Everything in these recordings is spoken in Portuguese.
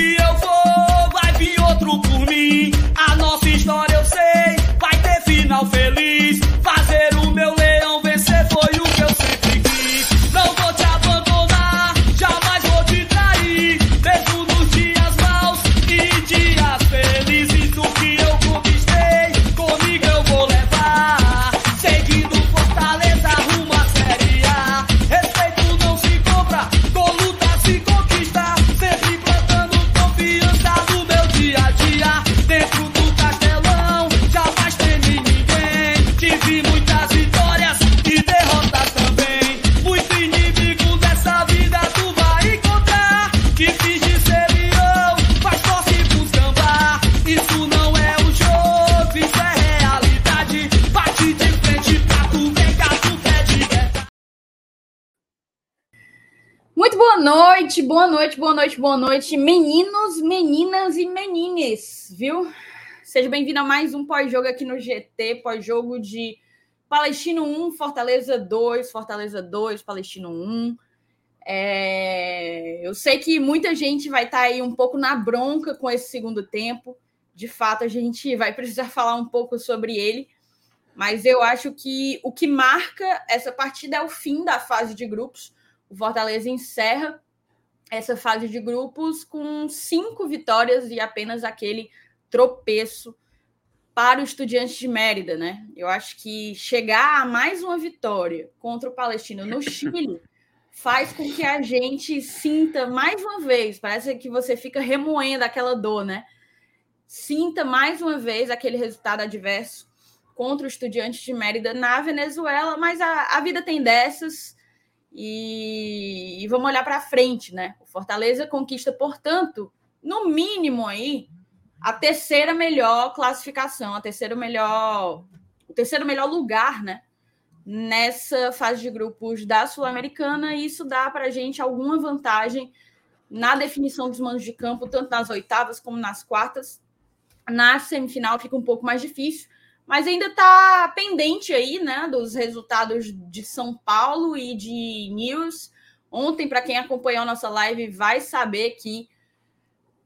que boa noite, meninos, meninas e menines, viu? Seja bem-vindo a mais um pós-jogo aqui no GT, pós-jogo de Palestino 1, Fortaleza 2, Fortaleza 2, Palestino 1. É, Eu sei que muita gente vai estar aí um pouco na bronca com esse segundo tempo. De fato, a gente vai precisar falar um pouco sobre ele. Mas eu acho que o que marca essa partida é o fim da fase de grupos. O Fortaleza encerra essa fase de grupos com cinco vitórias e apenas aquele tropeço para o Estudiantes de Mérida, né? Eu acho que chegar a mais uma vitória contra o Palestino no Chile faz com que a gente sinta mais uma vez, parece que você fica remoendo aquela dor, né? Sinta mais uma vez aquele resultado adverso contra o Estudiantes de Mérida na Venezuela, mas a, a vida tem dessas e, e vamos olhar para frente, né? O Fortaleza conquista, portanto, no mínimo aí a terceira melhor classificação, a terceira melhor, o terceiro melhor lugar, né? Nessa fase de grupos da Sul-Americana, e isso dá para a gente alguma vantagem na definição dos manos de campo, tanto nas oitavas como nas quartas. Na semifinal fica um pouco mais difícil, mas ainda está pendente aí, né, dos resultados de São Paulo e de News. Ontem, para quem acompanhou nossa live, vai saber que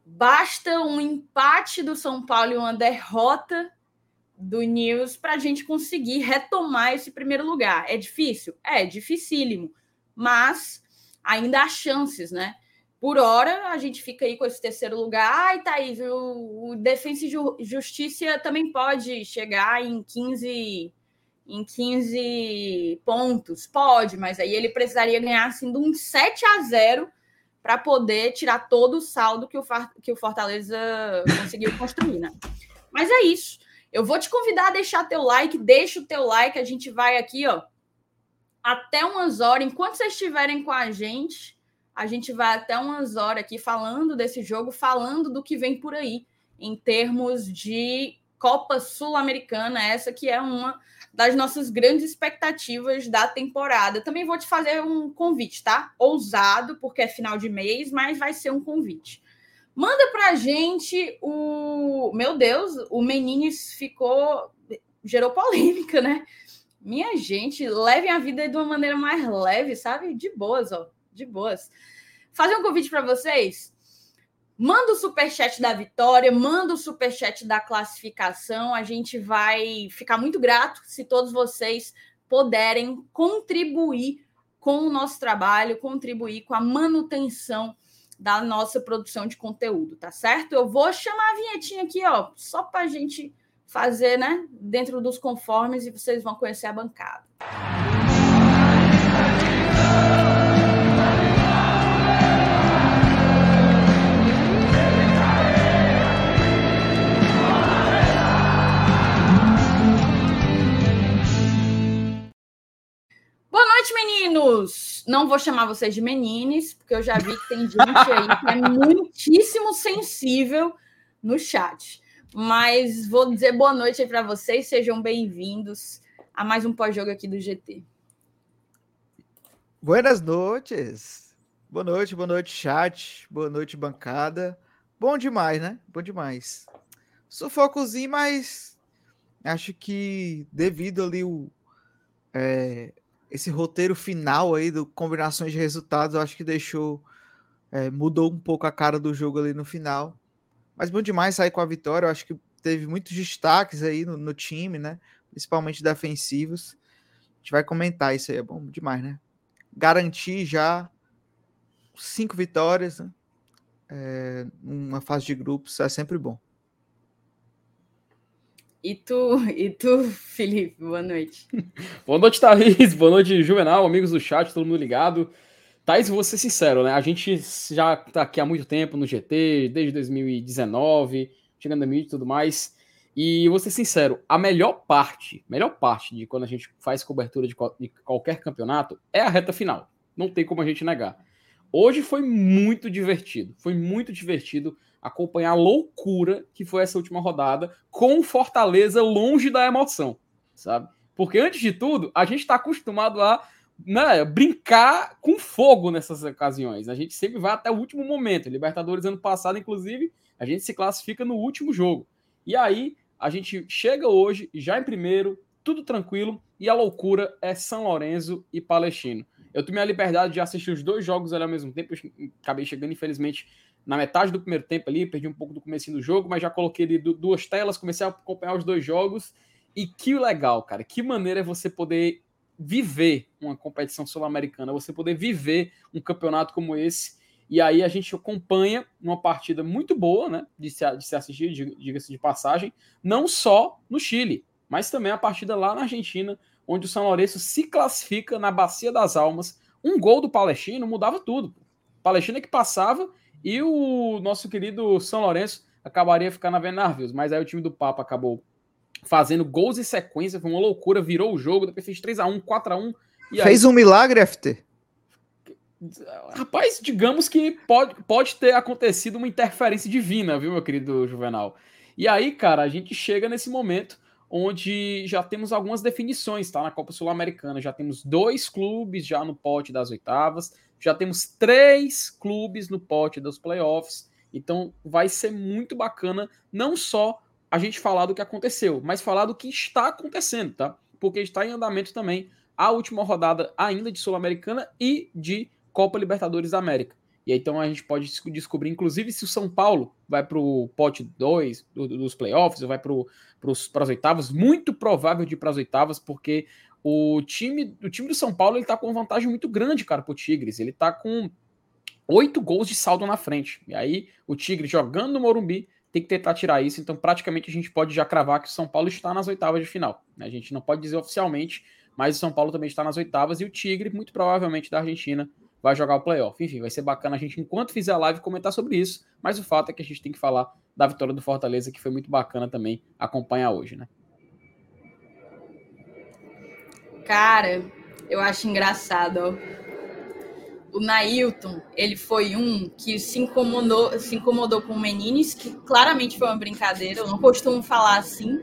basta um empate do São Paulo e uma derrota do News para a gente conseguir retomar esse primeiro lugar. É difícil? É, dificílimo, mas ainda há chances, né? Por hora, a gente fica aí com esse terceiro lugar. Ai, Thaís, o, o Defensa e Ju- Justiça também pode chegar em 15, em 15 pontos. Pode, mas aí ele precisaria ganhar assim, de uns 7 a 0 para poder tirar todo o saldo que o, que o Fortaleza conseguiu construir, né? Mas é isso. Eu vou te convidar a deixar teu like, deixa o teu like, a gente vai aqui, ó, até umas horas. Enquanto vocês estiverem com a gente, a gente vai até umas horas aqui falando desse jogo, falando do que vem por aí, em termos de Copa Sul-Americana, essa que é uma das nossas grandes expectativas da temporada. Também vou te fazer um convite, tá? Ousado, porque é final de mês, mas vai ser um convite. Manda pra gente o. Meu Deus, o Menines ficou. gerou polêmica, né? Minha gente, levem a vida de uma maneira mais leve, sabe? De boas, ó. De boas. Fazer um convite para vocês. Manda o superchat da vitória, manda o superchat da classificação. A gente vai ficar muito grato se todos vocês puderem contribuir com o nosso trabalho, contribuir com a manutenção da nossa produção de conteúdo, tá certo? Eu vou chamar a vinhetinha aqui, ó, só para a gente fazer, né, dentro dos conformes e vocês vão conhecer a bancada. Boa noite, meninos! Não vou chamar vocês de menines, porque eu já vi que tem gente aí que é muitíssimo sensível no chat. Mas vou dizer boa noite aí para vocês, sejam bem-vindos a mais um pós-jogo aqui do GT. Buenas noites. Boa noite, boa noite, chat. Boa noite, bancada. Bom demais, né? Bom demais. Sufocozinho, mas acho que devido ali o é, esse roteiro final aí do combinações de resultados, eu acho que deixou É, mudou um pouco a cara do jogo ali no final. Mas bom demais sair com a vitória. Eu acho que teve muitos destaques aí no, no time, né? Principalmente defensivos. A gente vai comentar isso aí, é bom demais, né? Garantir já cinco vitórias, né? É, uma fase de grupos é sempre bom. E tu, e tu, Felipe, boa noite. boa noite, Thaís. Boa noite, Juvenal, amigos do chat, todo mundo ligado. Thaís, vou ser sincero, né? A gente já tá aqui há muito tempo no GT, desde 2019, chegando a mídia e tudo mais. E vou ser sincero, a melhor parte, melhor parte de quando a gente faz cobertura de, de qualquer campeonato é a reta final. Não tem como a gente negar. Hoje foi muito divertido. Foi muito divertido acompanhar a loucura que foi essa última rodada com Fortaleza longe da emoção, sabe? Porque antes de tudo, a gente está acostumado a né, brincar com fogo nessas ocasiões. A gente sempre vai até o último momento. Libertadores ano passado, inclusive, a gente se classifica no último jogo. E aí a gente chega hoje já em primeiro, tudo tranquilo e a loucura é São Lourenço e Palestino. Eu tomei a liberdade de assistir os dois jogos ali ao mesmo tempo. Acabei chegando, infelizmente, na metade do primeiro tempo ali, perdi um pouco do começo do jogo, mas já coloquei ali duas telas, comecei a acompanhar os dois jogos. E que legal, cara. Que maneira é você poder viver uma competição sul-americana, você poder viver um campeonato como esse. E aí a gente acompanha uma partida muito boa, né? De se, de se assistir, diga-se de passagem, não só no Chile, mas também a partida lá na Argentina, onde o São Lourenço se classifica na Bacia das Almas. Um gol do Palestino mudava tudo. Palestina que passava e o nosso querido São Lourenço acabaria ficando na Navios, mas aí o time do Papa acabou fazendo gols em sequência, foi uma loucura, virou o jogo, depois fez 3x1, 4x1. Fez aí... um milagre, FT? Rapaz, digamos que pode, pode ter acontecido uma interferência divina, viu, meu querido Juvenal? E aí, cara, a gente chega nesse momento onde já temos algumas definições, tá? Na Copa Sul-Americana. Já temos dois clubes já no pote das oitavas, já temos três clubes no pote dos playoffs. Então vai ser muito bacana, não só a gente falar do que aconteceu, mas falar do que está acontecendo, tá? Porque está em andamento também a última rodada ainda de Sul-Americana e de Copa Libertadores da América. E aí, então a gente pode descobrir, inclusive, se o São Paulo vai para o pote 2 do, dos playoffs, ou vai para as oitavas. Muito provável de ir para as oitavas, porque o time, o time do São Paulo ele tá com uma vantagem muito grande, cara, pro Tigres. Ele tá com oito gols de saldo na frente. E aí, o Tigre jogando no Morumbi tem que tentar tirar isso. Então, praticamente, a gente pode já cravar que o São Paulo está nas oitavas de final. Né? A gente não pode dizer oficialmente, mas o São Paulo também está nas oitavas e o Tigre, muito provavelmente da Argentina, vai jogar o playoff. Enfim, vai ser bacana a gente, enquanto fizer a live, comentar sobre isso. Mas o fato é que a gente tem que falar da vitória do Fortaleza, que foi muito bacana também acompanhar hoje, né? Cara, eu acho engraçado, ó o Nailton, ele foi um que se incomodou, se incomodou com o Menines, que claramente foi uma brincadeira, eu não costumo falar assim.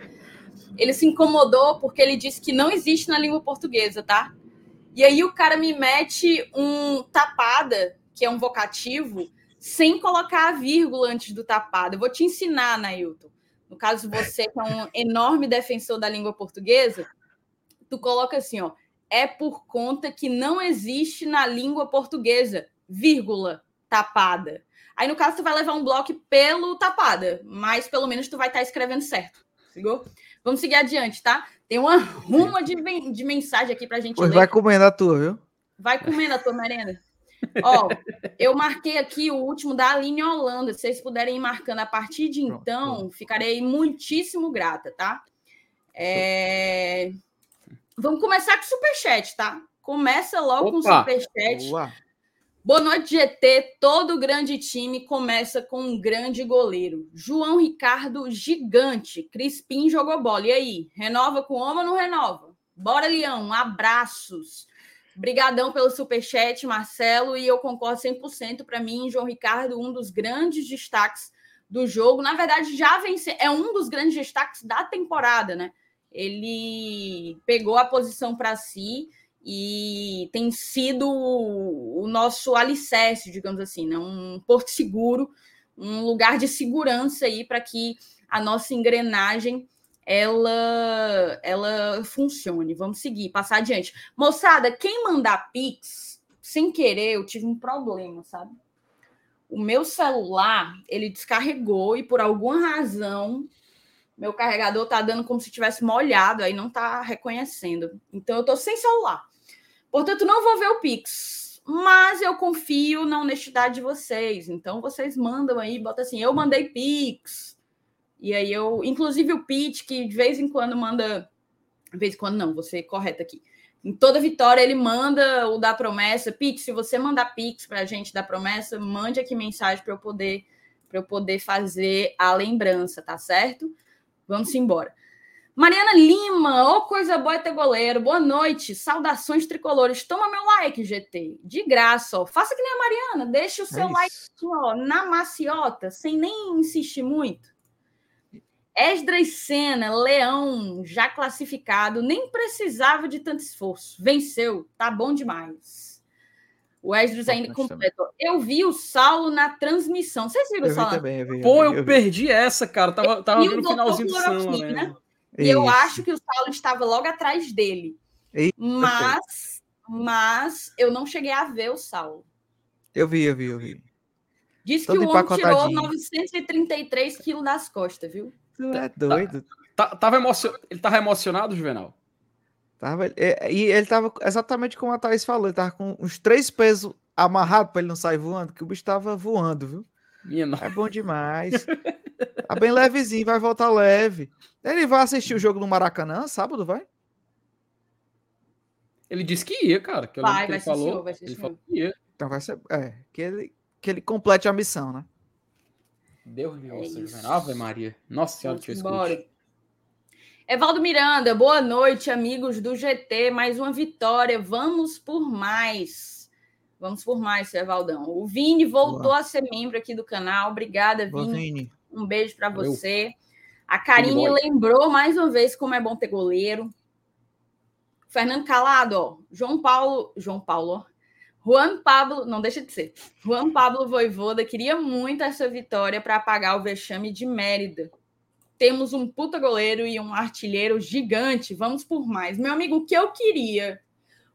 Ele se incomodou porque ele disse que não existe na língua portuguesa, tá? E aí o cara me mete um tapada, que é um vocativo, sem colocar a vírgula antes do tapada. Eu vou te ensinar, Nailton. No caso, você que é um enorme defensor da língua portuguesa, tu coloca assim, ó, é por conta que não existe na língua portuguesa, vírgula, tapada. Aí, no caso, tu vai levar um bloco pelo tapada, mas pelo menos tu vai estar tá escrevendo certo. Sigou? Vamos seguir adiante, tá? Tem uma ruma de, de mensagem aqui pra gente pois ler. vai comendo a tua, viu? Vai comendo a tua merenda. Ó, eu marquei aqui o último da Aline Holanda. Se vocês puderem ir marcando a partir de então, ficarei muitíssimo grata, tá? É... Vamos começar com o superchat, tá? Começa logo Opa. com o superchat. Boa. Boa noite, GT. Todo grande time começa com um grande goleiro. João Ricardo, gigante. Crispim jogou bola. E aí, renova com o homem ou não renova? Bora, Leão. Abraços. Obrigadão pelo superchat, Marcelo. E eu concordo 100%. Para mim, João Ricardo, um dos grandes destaques do jogo. Na verdade, já venceu. É um dos grandes destaques da temporada, né? Ele pegou a posição para si e tem sido o nosso alicerce, digamos assim, né? um porto seguro, um lugar de segurança aí para que a nossa engrenagem ela ela funcione. Vamos seguir, passar adiante. Moçada, quem mandar Pix, sem querer, eu tive um problema, sabe? o meu celular, ele descarregou e por alguma razão meu carregador tá dando como se tivesse molhado, aí não tá reconhecendo. Então eu tô sem celular. Portanto, não vou ver o Pix, mas eu confio na honestidade de vocês. Então vocês mandam aí, bota assim, eu mandei Pix. E aí eu, inclusive o Pete, que de vez em quando manda, de vez em quando não, vou ser correta aqui. Em toda vitória ele manda o da promessa, Pix, se você mandar Pix para a gente da promessa, mande aqui mensagem para eu poder para eu poder fazer a lembrança, tá certo? Vamos embora. Mariana Lima, ô oh, coisa boa é ter goleiro. Boa noite, saudações tricolores. Toma meu like, GT, de graça, ó. Faça que nem a Mariana, deixa o seu é like ó, na maciota, sem nem insistir muito. Esdras Senna, Leão, já classificado, nem precisava de tanto esforço. Venceu, tá bom demais. O Esdras ainda completou. Eu vi o Saulo na transmissão. Vocês viram eu o Saulo? Também, eu vi, Pô, eu, vi, eu perdi essa, cara. Tava, tava vendo o finalzinho do São, né? E eu acho que o Saulo estava logo atrás dele. Isso, mas, mas eu não cheguei a ver o Saulo. Eu vi, eu vi, eu vi. Diz Todo que o homem tirou 933 quilos das costas, viu? Tu é doido. Tá, tava emocion... Ele tava emocionado, Juvenal? Tava, e ele tava exatamente como a Thaís falou, ele tava com uns três pesos amarrados para ele não sair voando, que o bicho tava voando, viu? Minha é bom demais. tá bem levezinho, vai voltar leve. Ele vai assistir o jogo no Maracanã, sábado, vai? Ele disse que ia, cara. Que vai, que vai ele falou, vai ele falou que ia. Então vai ser. É, que ele, que ele complete a missão, né? Deus me ouça, é Ave Maria. Nossa Senhora, que eu escute. Evaldo Miranda, boa noite, amigos do GT. Mais uma vitória. Vamos por mais. Vamos por mais, seu Evaldão. O Vini voltou boa. a ser membro aqui do canal. Obrigada, Vini. Boa, Vini. Um beijo para você. A Karine lembrou mais uma vez como é bom ter goleiro. Fernando Calado, ó. João Paulo. João Paulo, Juan Pablo, não deixa de ser. Juan Pablo Voivoda queria muito essa vitória para apagar o vexame de Mérida. Temos um puta goleiro e um artilheiro gigante. Vamos por mais. Meu amigo, o que eu queria?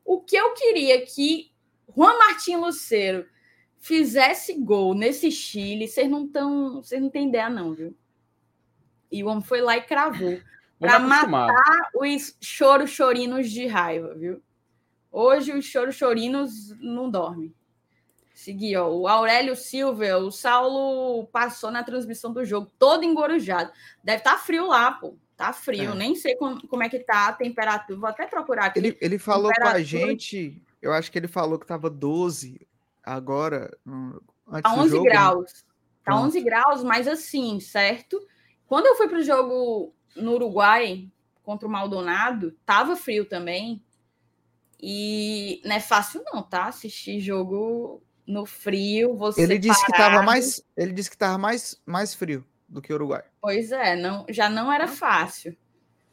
O que eu queria que Juan Martin Lucero fizesse gol nesse Chile, vocês não estão, vocês não têm ideia não, viu? E o homem foi lá e cravou para matar os choros chorinos de raiva, viu? Hoje os choro-chorinos não dormem. Seguir, ó. O Aurélio Silva, o Saulo passou na transmissão do jogo, todo engorujado. Deve estar tá frio lá, pô. Tá frio. É. Nem sei como, como é que tá a temperatura. Vou até procurar aqui. Ele, ele falou com a gente, eu acho que ele falou que tava 12 agora. Antes tá 11 jogo, né? graus. Né? Tá 11 graus, mas assim, certo? Quando eu fui pro jogo no Uruguai contra o Maldonado, tava frio também. E não é fácil, não, tá? Assistir jogo no frio, você. Ele disse parado. que estava mais. Ele disse que estava mais, mais frio do que o Uruguai. Pois é, não, já não era fácil.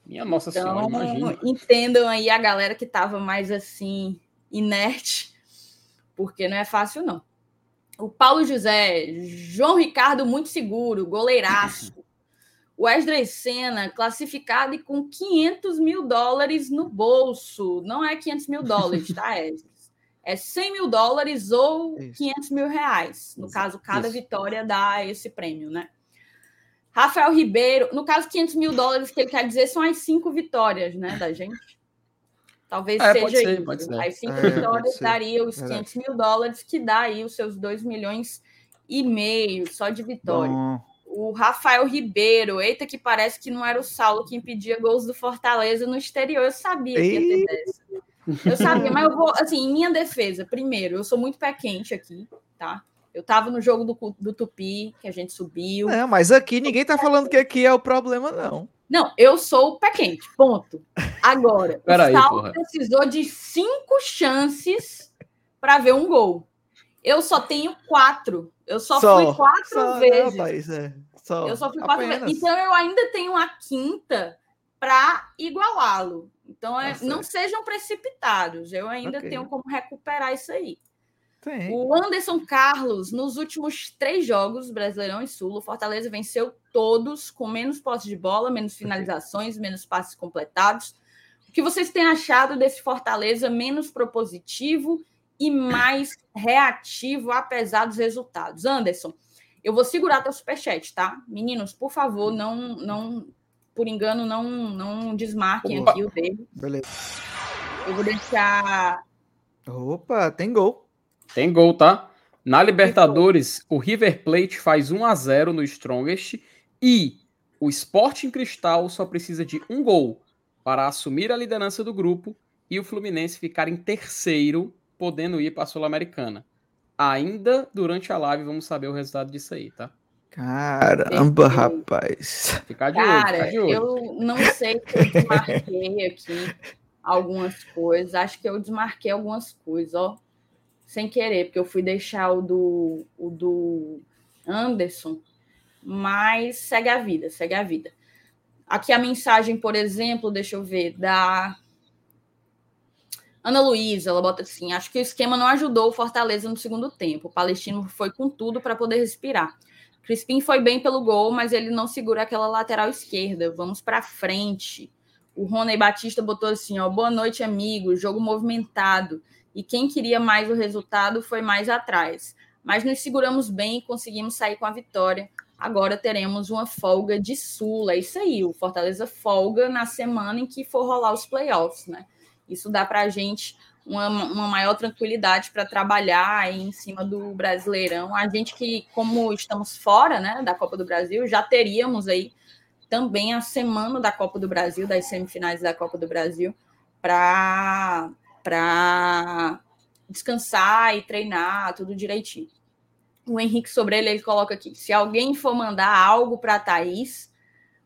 Minha nossa então, senhora, imagina. Entendam aí a galera que estava mais assim, inerte, porque não é fácil, não. O Paulo José, João Ricardo, muito seguro, goleiraço. O Wesley Senna classificado e com 500 mil dólares no bolso. Não é 500 mil dólares, tá, Wesley? É 100 mil dólares ou Isso. 500 mil reais. No caso, cada Isso. vitória dá esse prêmio, né? Rafael Ribeiro, no caso, 500 mil dólares, que ele quer dizer são as cinco vitórias, né, da gente. Talvez é, seja ser, isso. As cinco é, vitórias daria os 500 mil dólares, que dá aí os seus 2 milhões e meio só de vitória. Bom o Rafael Ribeiro, eita, que parece que não era o Saulo que impedia gols do Fortaleza no exterior. Eu sabia que ia ter dessa. Eu sabia, mas eu vou, assim, em minha defesa, primeiro, eu sou muito pé quente aqui, tá? Eu tava no jogo do, do Tupi, que a gente subiu. Não, mas aqui ninguém tá falando que aqui é o problema, não. Não, eu sou o pé quente, ponto. Agora, o Saulo precisou de cinco chances para ver um gol. Eu só tenho quatro. Eu só, só fui quatro só, vezes. Não, Thaís, é. só, eu só fui quatro apenas. vezes. Então eu ainda tenho a quinta para igualá-lo. Então é, não sejam precipitados. Eu ainda okay. tenho como recuperar isso aí. Tem. O Anderson Carlos, nos últimos três jogos, Brasileirão e Sul, o Fortaleza venceu todos com menos posse de bola, menos finalizações, menos passes completados. O que vocês têm achado desse Fortaleza menos propositivo e mais reativo, apesar dos resultados. Anderson, eu vou segurar teu superchat, tá? Meninos, por favor, não, não por engano, não, não desmarquem Opa. aqui o dele. Beleza. Eu vou deixar. Opa, tem gol. Tem gol, tá? Na Libertadores, o River Plate faz 1 a 0 no Strongest e o Sporting Cristal só precisa de um gol para assumir a liderança do grupo e o Fluminense ficar em terceiro, podendo ir para a Sul-Americana. Ainda durante a live vamos saber o resultado disso aí, tá? Caramba, rapaz. Ficar de Cara, olho, de olho. eu não sei se eu desmarquei aqui algumas coisas. Acho que eu desmarquei algumas coisas, ó. Sem querer, porque eu fui deixar o do, o do Anderson, mas segue a vida, segue a vida. Aqui a mensagem, por exemplo, deixa eu ver, da Ana Luísa, ela bota assim: acho que o esquema não ajudou o Fortaleza no segundo tempo. O Palestino foi com tudo para poder respirar. Crispim foi bem pelo gol, mas ele não segura aquela lateral esquerda. Vamos para frente. O Rony Batista botou assim: ó, boa noite, amigo. Jogo movimentado. E quem queria mais o resultado foi mais atrás. Mas nos seguramos bem e conseguimos sair com a vitória. Agora teremos uma folga de Sula. É isso aí, o Fortaleza folga na semana em que for rolar os playoffs, né? Isso dá para a gente uma, uma maior tranquilidade para trabalhar em cima do Brasileirão. A gente que, como estamos fora né, da Copa do Brasil, já teríamos aí também a semana da Copa do Brasil, das semifinais da Copa do Brasil, para descansar e treinar tudo direitinho. O Henrique Sobrele ele coloca aqui: se alguém for mandar algo para a Thaís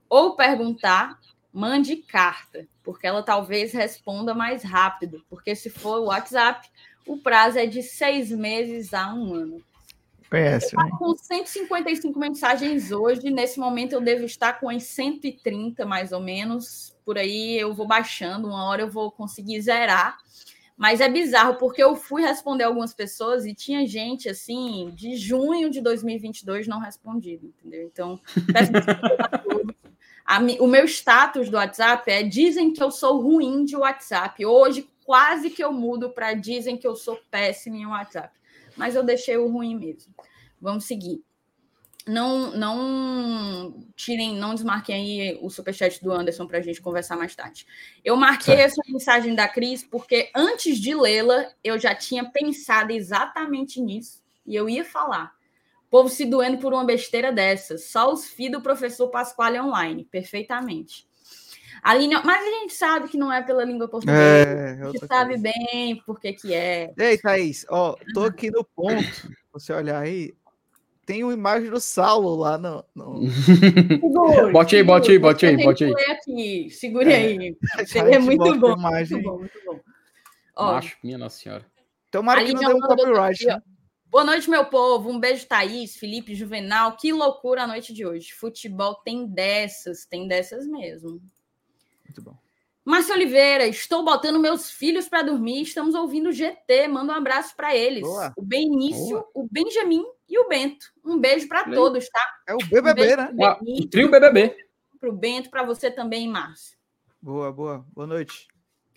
ou perguntar, mande carta, porque ela talvez responda mais rápido, porque se for o WhatsApp, o prazo é de seis meses a um ano. Conhece, eu né? com 155 mensagens hoje, nesse momento eu devo estar com as 130, mais ou menos, por aí eu vou baixando, uma hora eu vou conseguir zerar, mas é bizarro, porque eu fui responder algumas pessoas e tinha gente, assim, de junho de 2022 não respondido, entendeu? Então, peço desculpa a o meu status do WhatsApp é dizem que eu sou ruim de WhatsApp. Hoje, quase que eu mudo para dizem que eu sou péssimo em WhatsApp. Mas eu deixei o ruim mesmo. Vamos seguir. Não, não tirem, não desmarquem aí o superchat do Anderson para a gente conversar mais tarde. Eu marquei essa mensagem da Cris porque antes de lê-la, eu já tinha pensado exatamente nisso e eu ia falar povo se doendo por uma besteira dessa. Só os filhos do professor Pasquale online. Perfeitamente. A linha... Mas a gente sabe que não é pela língua portuguesa. É, a gente sabe coisa. bem por que que é. Ei, Thaís, ó, tô aqui no ponto. você olhar aí, tem uma imagem do Saulo lá no. no... bote aí, bote aí, bote aí, bote aí. Aqui. Segure é, aí. É muito bom, imagem. muito bom, muito bom. Ó, Macho, minha nossa senhora. Tomara que não dê um copyright, né? Boa noite, meu povo. Um beijo, Thaís, Felipe, Juvenal. Que loucura a noite de hoje. Futebol tem dessas, tem dessas mesmo. Muito bom. Márcio Oliveira, estou botando meus filhos para dormir. Estamos ouvindo o GT. Manda um abraço para eles. Boa. O Benício, Boa. o Benjamin e o Bento. Um beijo para todos, tá? É o BBB, um né? o trio BBB. Para o Bento, para você também, Márcio. Boa, boa. Boa noite.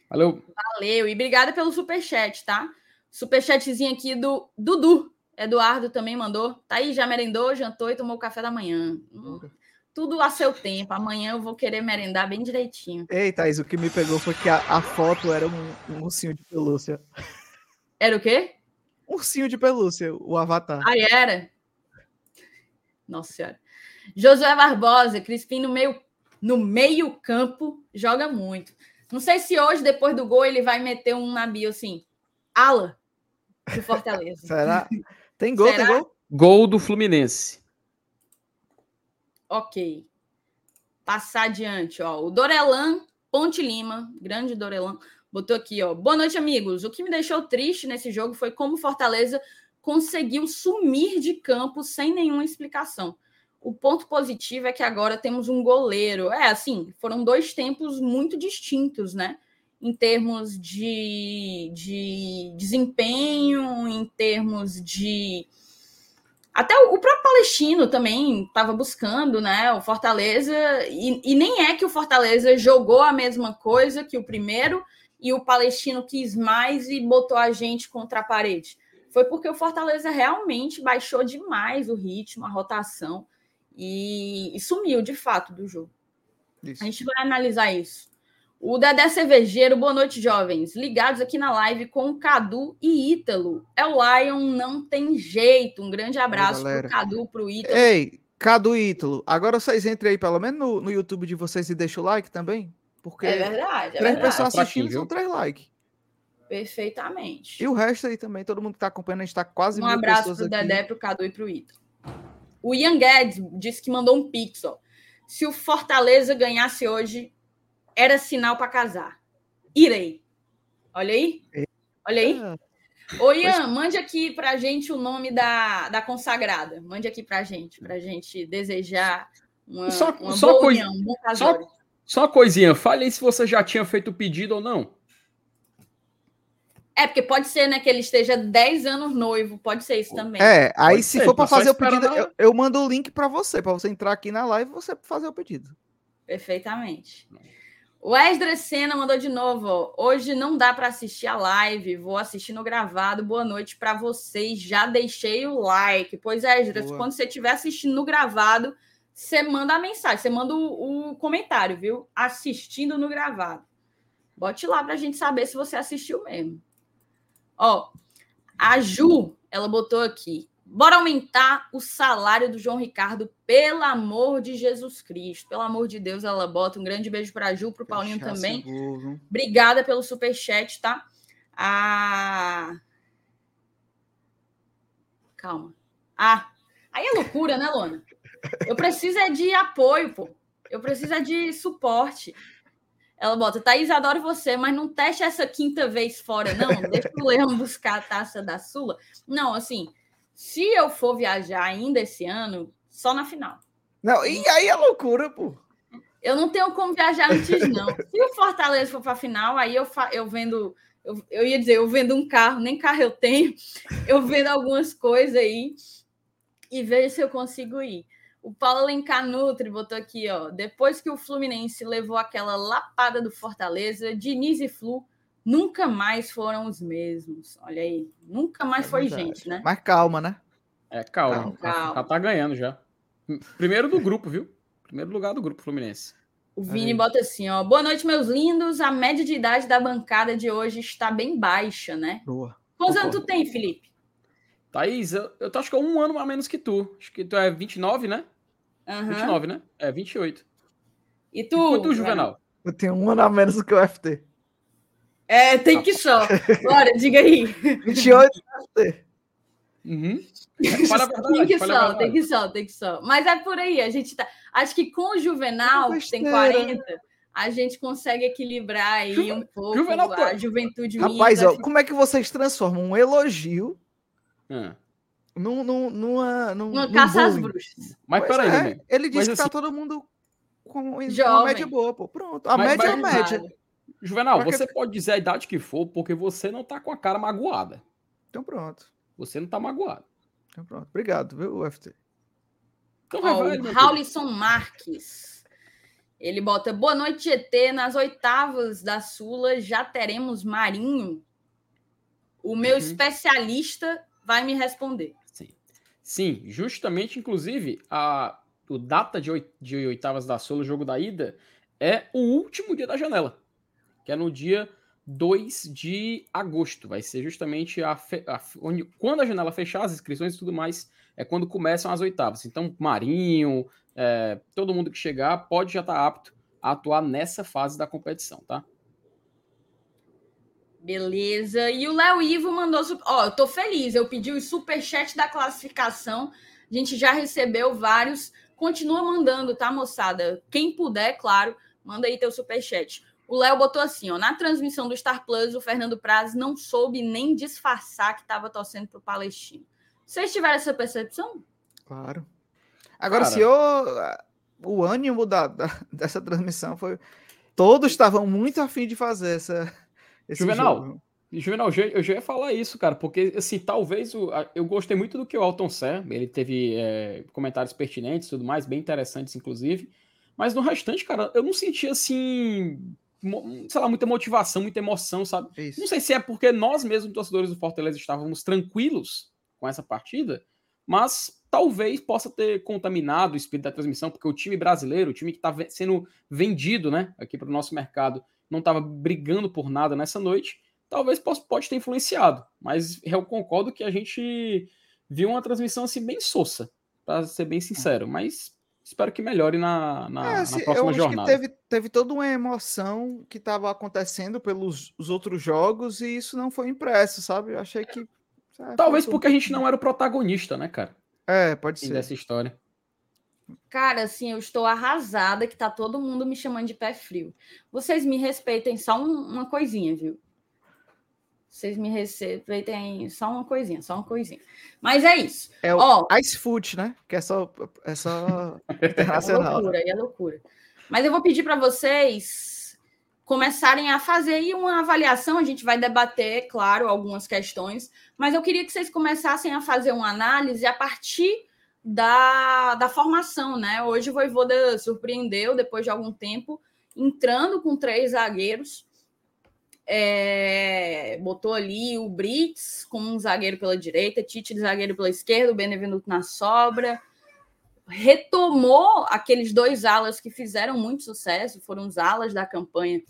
Valeu. Valeu. E obrigada pelo superchat, tá? Superchatzinho aqui do Dudu. Eduardo também mandou. Tá aí, já merendou, jantou e tomou café da manhã. Hum, tudo a seu tempo. Amanhã eu vou querer merendar bem direitinho. Ei, Thaís, o que me pegou foi que a, a foto era um, um, ursinho de pelúcia. Era o quê? Um ursinho de pelúcia, o avatar. Aí era? Nossa Senhora. Josué Barbosa, Crispim no meio, no meio campo, joga muito. Não sei se hoje, depois do gol, ele vai meter um na bio assim. Ala, do Fortaleza. Será? Tem gol, Será? tem gol? Gol do Fluminense. Ok. Passar adiante, ó. O Dorelan Ponte Lima, grande Dorelan, botou aqui, ó. Boa noite, amigos. O que me deixou triste nesse jogo foi como Fortaleza conseguiu sumir de campo sem nenhuma explicação. O ponto positivo é que agora temos um goleiro. É assim, foram dois tempos muito distintos, né? Em termos de, de desempenho, em termos de. Até o próprio Palestino também estava buscando, né? O Fortaleza, e, e, nem é que o Fortaleza jogou a mesma coisa que o primeiro, e o Palestino quis mais e botou a gente contra a parede? Foi porque o Fortaleza realmente baixou demais o ritmo, a rotação e, e sumiu de fato do jogo. Isso. A gente vai analisar isso. O Dedé Cervejeiro, boa noite, jovens. Ligados aqui na live com o Cadu e Ítalo. É o Lion, não tem jeito. Um grande abraço para o Cadu, para o Ítalo. Ei, Cadu e Ítalo, agora vocês entrem aí, pelo menos no, no YouTube de vocês e deixem o like também. Porque é verdade, é três verdade. pessoas assistindo são três likes. Perfeitamente. E o resto aí também, todo mundo que está acompanhando, a gente está quase Um abraço para o Dedé, para o Cadu e para o Ítalo. O Ian Guedes disse que mandou um pix, ó. Se o Fortaleza ganhasse hoje, era sinal para casar. Irei. Olha aí. Olha aí. É. Ô, Ian, mande aqui para gente o nome da, da consagrada. Mande aqui para gente, para gente desejar uma, só, uma só boa coisa, união, um bom só, só uma coisinha, fale aí se você já tinha feito o pedido ou não. É, porque pode ser, né, que ele esteja 10 anos noivo, pode ser isso também. É, aí pode se ser, for para fazer o pedido, eu, eu, mando o link para você, para você entrar aqui na live e você fazer o pedido. Perfeitamente. O Esdras Senna mandou de novo. Hoje não dá para assistir a live, vou assistir no gravado. Boa noite para vocês. Já deixei o like. Pois é, Esdras, Boa. quando você estiver assistindo no gravado, você manda a mensagem, você manda o, o comentário, viu? Assistindo no gravado. Bote lá para a gente saber se você assistiu mesmo. Ó, a Ju, ela botou aqui. Bora aumentar o salário do João Ricardo, pelo amor de Jesus Cristo. Pelo amor de Deus, ela bota um grande beijo para a Ju, para o Paulinho também. Obrigada pelo super chat, tá? Ah... Calma. Ah, aí é loucura, né, Lona? Eu preciso é de apoio, pô. Eu preciso é de suporte. Ela bota, Thaís, adoro você, mas não teste essa quinta vez fora, não. Deixa o Leão buscar a taça da Sula. Não, assim, se eu for viajar ainda esse ano, só na final. Não, e aí é loucura, pô. Eu não tenho como viajar antes, não. Se o Fortaleza for para a final, aí eu, eu vendo. Eu, eu ia dizer, eu vendo um carro, nem carro eu tenho. Eu vendo algumas coisas aí e vejo se eu consigo ir. O Paulo Alencar Nutri botou aqui, ó. Depois que o Fluminense levou aquela lapada do Fortaleza, Diniz e Flu nunca mais foram os mesmos. Olha aí, nunca mais é foi verdade. gente, né? Mas calma, né? É, calma. calma. Já tá ganhando já. Primeiro do grupo, viu? Primeiro lugar do grupo Fluminense. O Vini aí. bota assim, ó. Boa noite, meus lindos. A média de idade da bancada de hoje está bem baixa, né? Boa. Quantos anos tu tem, Felipe? Thaís, eu, eu acho que é um ano a menos que tu. Acho que tu é 29, né? Uhum. 29, né? É, 28. E tu? E tu, Juvenal? Eu tenho um ano a menos do que o FT. É, tem que só. Bora, diga aí. 28 Uhum. Fala verdade, tem que só, tem que só, tem que só. Mas é por aí, a gente tá. Acho que com o Juvenal, que tem 40, a gente consegue equilibrar aí Ju... um pouco Juvenal, a juventude Rapaz, ó, como é que vocês transformam um elogio hum. num, num, numa, num, numa caça às bruxas? Mas peraí, é, ele disse que tá assim... tá todo mundo com uma média boa, pô. Pronto. A mas, média mas, é a média. Juvenal, você pode dizer a idade que for, porque você não tá com a cara magoada. Então pronto. Você não tá magoado. Então pronto. Obrigado, viu, UFT? Então, oh, vai, o Raulison Marques. Ele bota boa noite, GT. Nas oitavas da Sula já teremos Marinho. O meu uhum. especialista vai me responder. Sim. Sim, justamente, inclusive, a, o data de, oit, de oitavas da Sula, o jogo da ida, é o último dia da janela que é no dia 2 de agosto. Vai ser justamente a, quando a janela fechar, as inscrições e tudo mais, é quando começam as oitavas. Então, Marinho, é, todo mundo que chegar pode já estar tá apto a atuar nessa fase da competição, tá? Beleza. E o Léo Ivo mandou. Ó, oh, eu tô feliz. Eu pedi o superchat da classificação. A gente já recebeu vários. Continua mandando, tá, moçada? Quem puder, claro, manda aí teu superchat. O Léo botou assim, ó, na transmissão do Star Plus, o Fernando Praz não soube nem disfarçar que estava torcendo para o Palestino. Vocês tiveram essa percepção? Claro. Agora, Cara... se eu, o ânimo da, da, dessa transmissão foi... Todos estavam muito afim de fazer essa... Esse Juvenal, jogo. Juvenal, eu já ia falar isso, cara, porque, assim, talvez o, eu gostei muito do que o Alton Sé, ele teve é, comentários pertinentes e tudo mais, bem interessantes, inclusive, mas no restante, cara, eu não senti, assim, sei lá, muita motivação, muita emoção, sabe? Isso. Não sei se é porque nós mesmos, torcedores do Fortaleza, estávamos tranquilos com essa partida, mas talvez possa ter contaminado o espírito da transmissão, porque o time brasileiro, o time que está sendo vendido né, aqui para o nosso mercado, não estava brigando por nada nessa noite, talvez pode ter influenciado. Mas eu concordo que a gente viu uma transmissão assim bem sossa, para ser bem sincero. Mas espero que melhore na, na, é, assim, na próxima jornada. teve, teve toda uma emoção que estava acontecendo pelos os outros jogos e isso não foi impresso, sabe? Eu achei que. É, Talvez porque a gente não era o protagonista, né, cara? É, pode ser. Dessa história. Cara, assim, eu estou arrasada que tá todo mundo me chamando de pé frio. Vocês me respeitem só um, uma coisinha, viu? Vocês me respeitem só uma coisinha, só uma coisinha. Mas é isso. É o Ice Food, né? Que é só, é só internacional. É loucura, é loucura. Mas eu vou pedir para vocês começarem a fazer aí uma avaliação. A gente vai debater, claro, algumas questões, mas eu queria que vocês começassem a fazer uma análise a partir da, da formação, né? Hoje o Voivoda surpreendeu, depois de algum tempo, entrando com três zagueiros é, botou ali o Brits com um zagueiro pela direita, Tite de zagueiro pela esquerda, o Benevenuto na sobra. Retomou aqueles dois alas que fizeram muito sucesso, foram os alas da campanha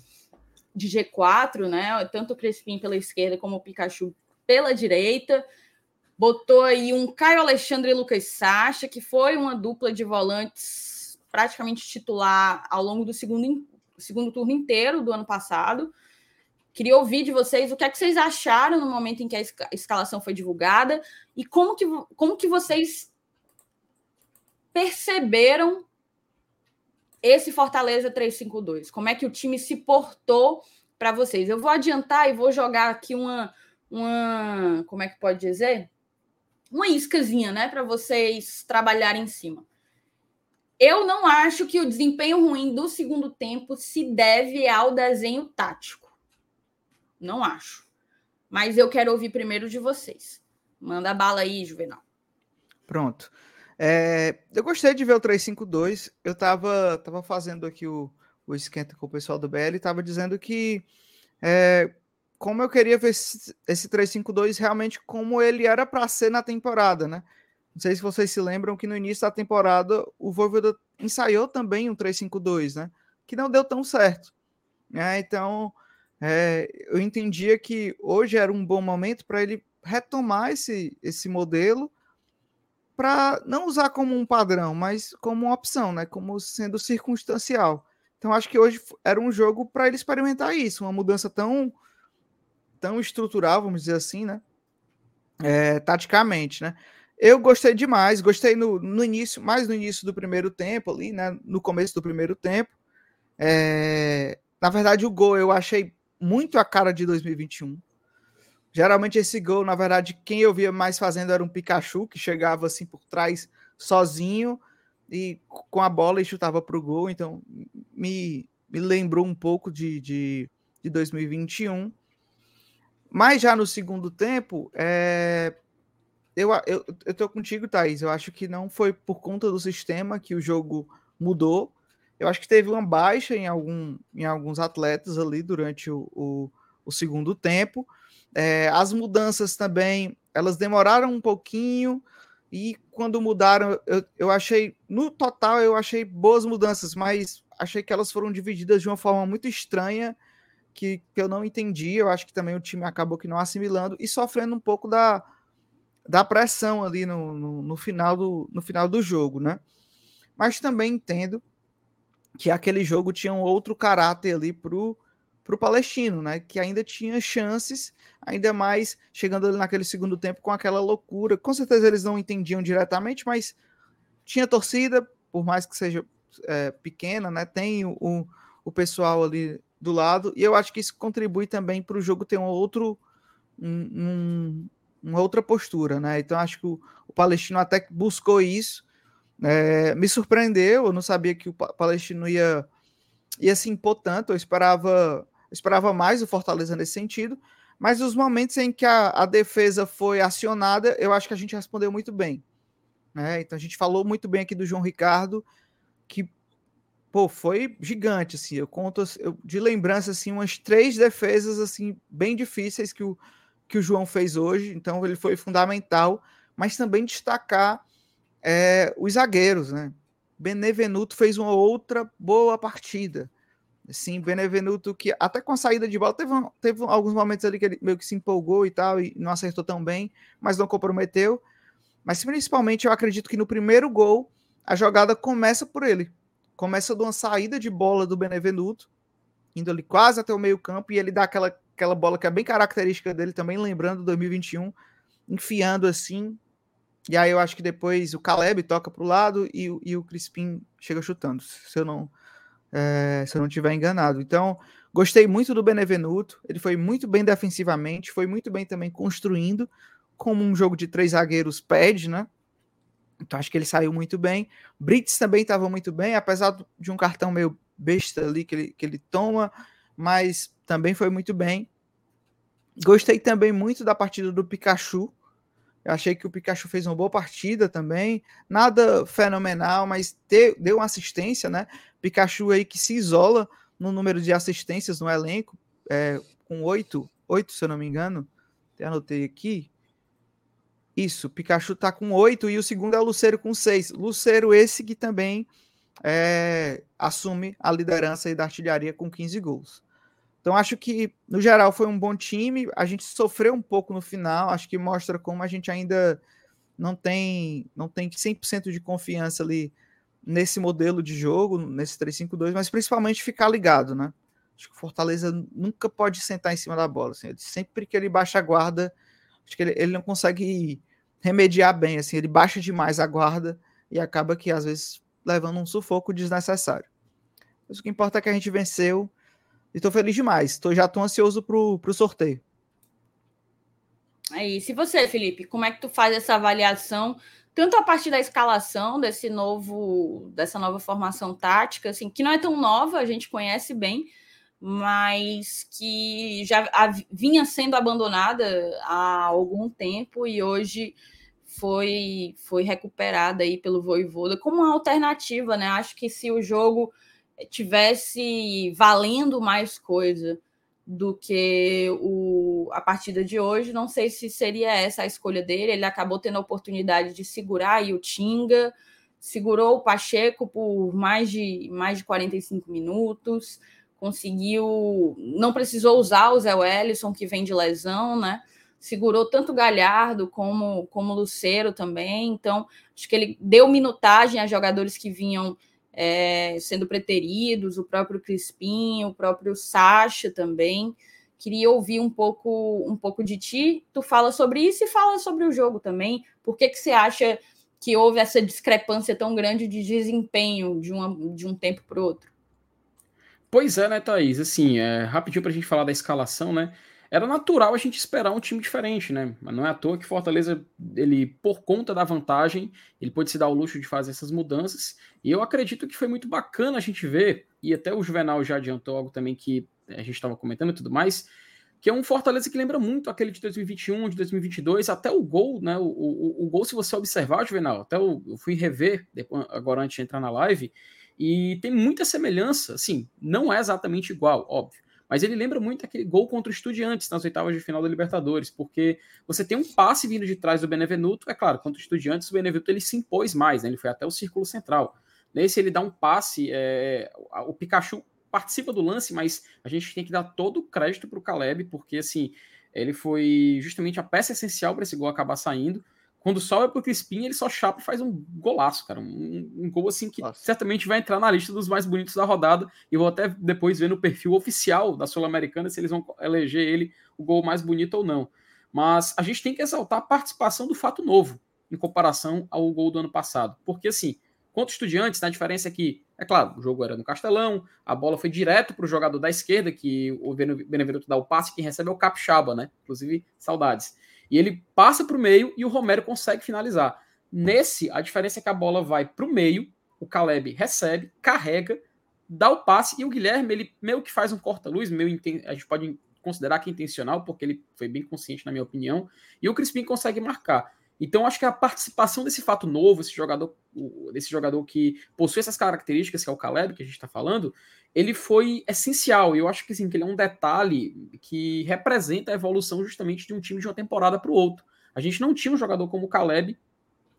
de G4, né? Tanto o Crespim pela esquerda como o Pikachu pela direita. Botou aí um Caio Alexandre e Lucas Sacha, que foi uma dupla de volantes praticamente titular ao longo do segundo, segundo turno inteiro do ano passado. Queria ouvir de vocês o que é que vocês acharam no momento em que a escalação foi divulgada e como que, como que vocês perceberam esse Fortaleza 352. Como é que o time se portou para vocês? Eu vou adiantar e vou jogar aqui uma, uma como é que pode dizer? Uma iscazinha, né, para vocês trabalharem em cima. Eu não acho que o desempenho ruim do segundo tempo se deve ao desenho tático. Não acho. Mas eu quero ouvir primeiro de vocês. Manda bala aí, Juvenal. Pronto. É, eu gostei de ver o 352. Eu estava tava fazendo aqui o, o esquenta com o pessoal do BL e estava dizendo que é, como eu queria ver esse, esse 352 realmente como ele era para ser na temporada, né? Não sei se vocês se lembram que no início da temporada o Voivoda ensaiou também um 352, né? Que não deu tão certo. É, então, é, eu entendia que hoje era um bom momento para ele retomar esse, esse modelo para não usar como um padrão, mas como uma opção, né? Como sendo circunstancial. Então acho que hoje era um jogo para ele experimentar isso, uma mudança tão tão estrutural, vamos dizer assim, né? É, taticamente, né? Eu gostei demais, gostei no, no início, mais no início do primeiro tempo ali, né? No começo do primeiro tempo. É, na verdade, o gol eu achei muito a cara de 2021. Geralmente esse gol, na verdade, quem eu via mais fazendo era um Pikachu que chegava assim por trás sozinho e com a bola e chutava para o gol. Então me, me lembrou um pouco de, de, de 2021. Mas já no segundo tempo, é, eu, eu, eu tô contigo, Thaís. Eu acho que não foi por conta do sistema que o jogo mudou. Eu acho que teve uma baixa em, algum, em alguns atletas ali durante o, o, o segundo tempo. É, as mudanças também, elas demoraram um pouquinho e quando mudaram, eu, eu achei, no total, eu achei boas mudanças, mas achei que elas foram divididas de uma forma muito estranha que, que eu não entendi. Eu acho que também o time acabou que não assimilando e sofrendo um pouco da, da pressão ali no, no, no final do, no final do jogo, né? Mas também entendo que aquele jogo tinha um outro caráter ali pro, pro Palestino, né? Que ainda tinha chances, ainda mais chegando ali naquele segundo tempo com aquela loucura. Com certeza eles não entendiam diretamente, mas tinha torcida, por mais que seja é, pequena, né? Tem o, o pessoal ali do lado, e eu acho que isso contribui também para o jogo ter um outro. Um, um, uma outra postura, né? Então acho que o, o Palestino até buscou isso é, me surpreendeu, eu não sabia que o Palestino ia, ia se impor tanto, eu esperava, esperava mais o Fortaleza nesse sentido, mas os momentos em que a, a defesa foi acionada, eu acho que a gente respondeu muito bem. Né? Então a gente falou muito bem aqui do João Ricardo, que pô, foi gigante, assim. Eu conto eu, de lembrança, assim, umas três defesas, assim, bem difíceis que o, que o João fez hoje. Então, ele foi fundamental, mas também destacar é, os zagueiros, né? Benevenuto fez uma outra boa partida. Sim, Benevenuto, que até com a saída de bola, teve, teve alguns momentos ali que ele meio que se empolgou e tal, e não acertou tão bem, mas não comprometeu. Mas principalmente eu acredito que no primeiro gol, a jogada começa por ele. Começa de uma saída de bola do Benevenuto, indo ali quase até o meio-campo, e ele dá aquela, aquela bola que é bem característica dele também, lembrando 2021, enfiando assim. E aí eu acho que depois o Caleb toca para o lado e, e o Crispim chega chutando, se eu não é, se eu não estiver enganado. Então, gostei muito do Benevenuto, ele foi muito bem defensivamente, foi muito bem também construindo, como um jogo de três zagueiros pede, né? Então, acho que ele saiu muito bem. Brits também estava muito bem, apesar de um cartão meio besta ali que ele, que ele toma, mas também foi muito bem. Gostei também muito da partida do Pikachu, eu achei que o Pikachu fez uma boa partida também. Nada fenomenal, mas te, deu uma assistência, né? Pikachu aí que se isola no número de assistências no elenco, é, com oito, oito, se eu não me engano. Até anotei aqui. Isso, Pikachu tá com oito e o segundo é o Luceiro com seis. Luceiro esse que também é, assume a liderança da artilharia com 15 gols. Então acho que no geral foi um bom time. A gente sofreu um pouco no final, acho que mostra como a gente ainda não tem não tem 100% de confiança ali nesse modelo de jogo, nesse 3-5-2, mas principalmente ficar ligado, né? Acho que o Fortaleza nunca pode sentar em cima da bola, assim, sempre que ele baixa a guarda, acho que ele, ele não consegue remediar bem, assim, ele baixa demais a guarda e acaba que às vezes levando um sufoco desnecessário. Mas o que importa é que a gente venceu, Estou feliz demais. Tô, já estou ansioso pro, pro sorteio. É isso. E você, Felipe, como é que tu faz essa avaliação, tanto a partir da escalação desse novo, dessa nova formação tática, assim, que não é tão nova, a gente conhece bem, mas que já vinha sendo abandonada há algum tempo e hoje foi foi recuperada aí pelo Voivoda como uma alternativa, né? Acho que se o jogo tivesse valendo mais coisa do que o, a partida de hoje. Não sei se seria essa a escolha dele. Ele acabou tendo a oportunidade de segurar aí o Tinga, segurou o Pacheco por mais de, mais de 45 minutos, conseguiu. Não precisou usar o Zé Wellison, que vem de lesão, né? Segurou tanto Galhardo como, como Lucero também. Então, acho que ele deu minutagem a jogadores que vinham é, sendo preteridos, o próprio Crispim, o próprio Sacha também. Queria ouvir um pouco, um pouco de ti. Tu fala sobre isso e fala sobre o jogo também. Por que, que você acha que houve essa discrepância tão grande de desempenho de, uma, de um tempo para o outro? Pois é, né, Thaís? Assim, é, rapidinho para a gente falar da escalação, né? Era natural a gente esperar um time diferente, né? Mas não é à toa que Fortaleza, ele, por conta da vantagem, ele pôde se dar o luxo de fazer essas mudanças. E eu acredito que foi muito bacana a gente ver, e até o Juvenal já adiantou algo também que a gente estava comentando e tudo mais, que é um Fortaleza que lembra muito aquele de 2021, de 2022, até o gol, né? O, o, o gol, se você observar, Juvenal, até o, eu fui rever depois, agora antes de entrar na live, e tem muita semelhança, assim, não é exatamente igual, óbvio mas ele lembra muito aquele gol contra o Estudiantes nas oitavas de final da Libertadores, porque você tem um passe vindo de trás do Benevenuto, é claro, contra o Estudiantes, o Benevenuto ele se impôs mais, né? ele foi até o círculo central. Nesse ele dá um passe, é, o Pikachu participa do lance, mas a gente tem que dar todo o crédito para o Caleb, porque assim, ele foi justamente a peça essencial para esse gol acabar saindo. Quando sobra pro Crispim, ele só chapa e faz um golaço, cara. Um, um gol assim que Nossa. certamente vai entrar na lista dos mais bonitos da rodada. E vou até depois ver no perfil oficial da Sul-Americana se eles vão eleger ele o gol mais bonito ou não. Mas a gente tem que exaltar a participação do fato novo em comparação ao gol do ano passado. Porque assim, contra estudiantes, a diferença é que, é claro, o jogo era no Castelão, a bola foi direto para o jogador da esquerda, que o Benevenuto dá o passe, quem recebe é o Capixaba, né? Inclusive, saudades. E ele passa para o meio e o Romero consegue finalizar. Nesse, a diferença é que a bola vai para o meio, o Caleb recebe, carrega, dá o passe e o Guilherme, ele meio que faz um corta-luz, meio a gente pode considerar que é intencional, porque ele foi bem consciente, na minha opinião, e o Crispim consegue marcar. Então, acho que a participação desse fato novo, esse jogador, desse jogador que possui essas características, que é o Caleb, que a gente está falando, ele foi essencial. Eu acho que, assim, que ele é um detalhe que representa a evolução justamente de um time de uma temporada para o outro. A gente não tinha um jogador como o Caleb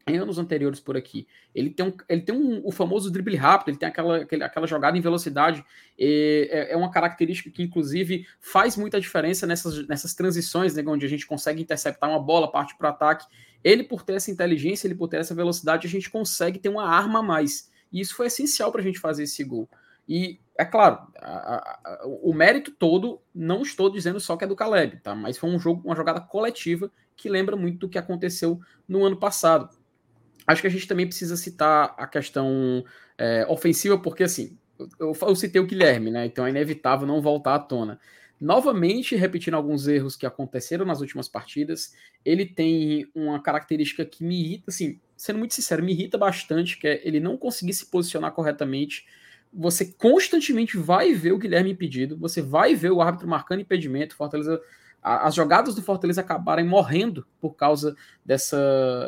em anos anteriores por aqui. Ele tem, um, ele tem um, o famoso drible rápido, ele tem aquela, aquela jogada em velocidade, é, é, uma característica que, inclusive, faz muita diferença nessas, nessas transições, né, onde a gente consegue interceptar uma bola, parte para o ataque. Ele, por ter essa inteligência, ele por ter essa velocidade, a gente consegue ter uma arma a mais. E isso foi essencial para a gente fazer esse gol. E, é claro, a, a, o mérito todo, não estou dizendo só que é do Caleb, tá? Mas foi um jogo, uma jogada coletiva que lembra muito do que aconteceu no ano passado Acho que a gente também precisa citar a questão é, ofensiva, porque assim, eu, eu, citei o Guilherme, né? Então é inevitável não voltar à tona. Novamente, repetindo alguns erros que aconteceram nas últimas partidas, ele tem uma característica que me irrita, assim, sendo muito sincero, me irrita bastante, que é ele não conseguir se posicionar corretamente. Você constantemente vai ver o Guilherme impedido, você vai ver o árbitro marcando impedimento, Fortaleza as jogadas do Fortaleza acabarem morrendo por causa dessa.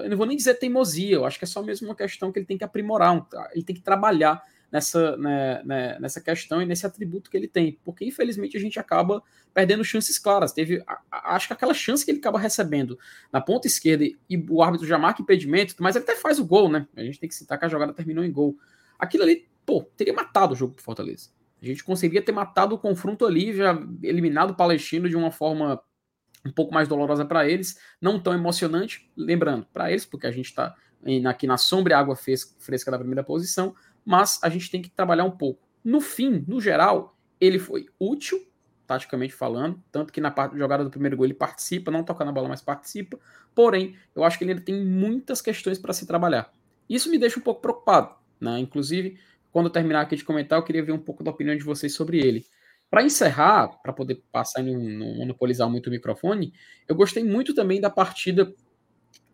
Eu não vou nem dizer teimosia, eu acho que é só mesmo uma questão que ele tem que aprimorar, ele tem que trabalhar nessa, né, né, nessa questão e nesse atributo que ele tem, porque infelizmente a gente acaba perdendo chances claras. Teve, acho que aquela chance que ele acaba recebendo na ponta esquerda e o árbitro já marca impedimento, mas ele até faz o gol, né? A gente tem que citar que a jogada terminou em gol. Aquilo ali, pô, teria matado o jogo pro Fortaleza. A gente conseguiria ter matado o confronto ali, já eliminado o Palestino de uma forma um pouco mais dolorosa para eles, não tão emocionante, lembrando, para eles, porque a gente está aqui na sombra e água fresca da primeira posição, mas a gente tem que trabalhar um pouco. No fim, no geral, ele foi útil, taticamente falando, tanto que na parte jogada do primeiro gol ele participa, não toca na bola, mas participa. Porém, eu acho que ele ainda tem muitas questões para se trabalhar. Isso me deixa um pouco preocupado, né? Inclusive, quando eu terminar aqui de comentar, eu queria ver um pouco da opinião de vocês sobre ele. Para encerrar, para poder passar e não, monopolizar muito o microfone, eu gostei muito também da partida.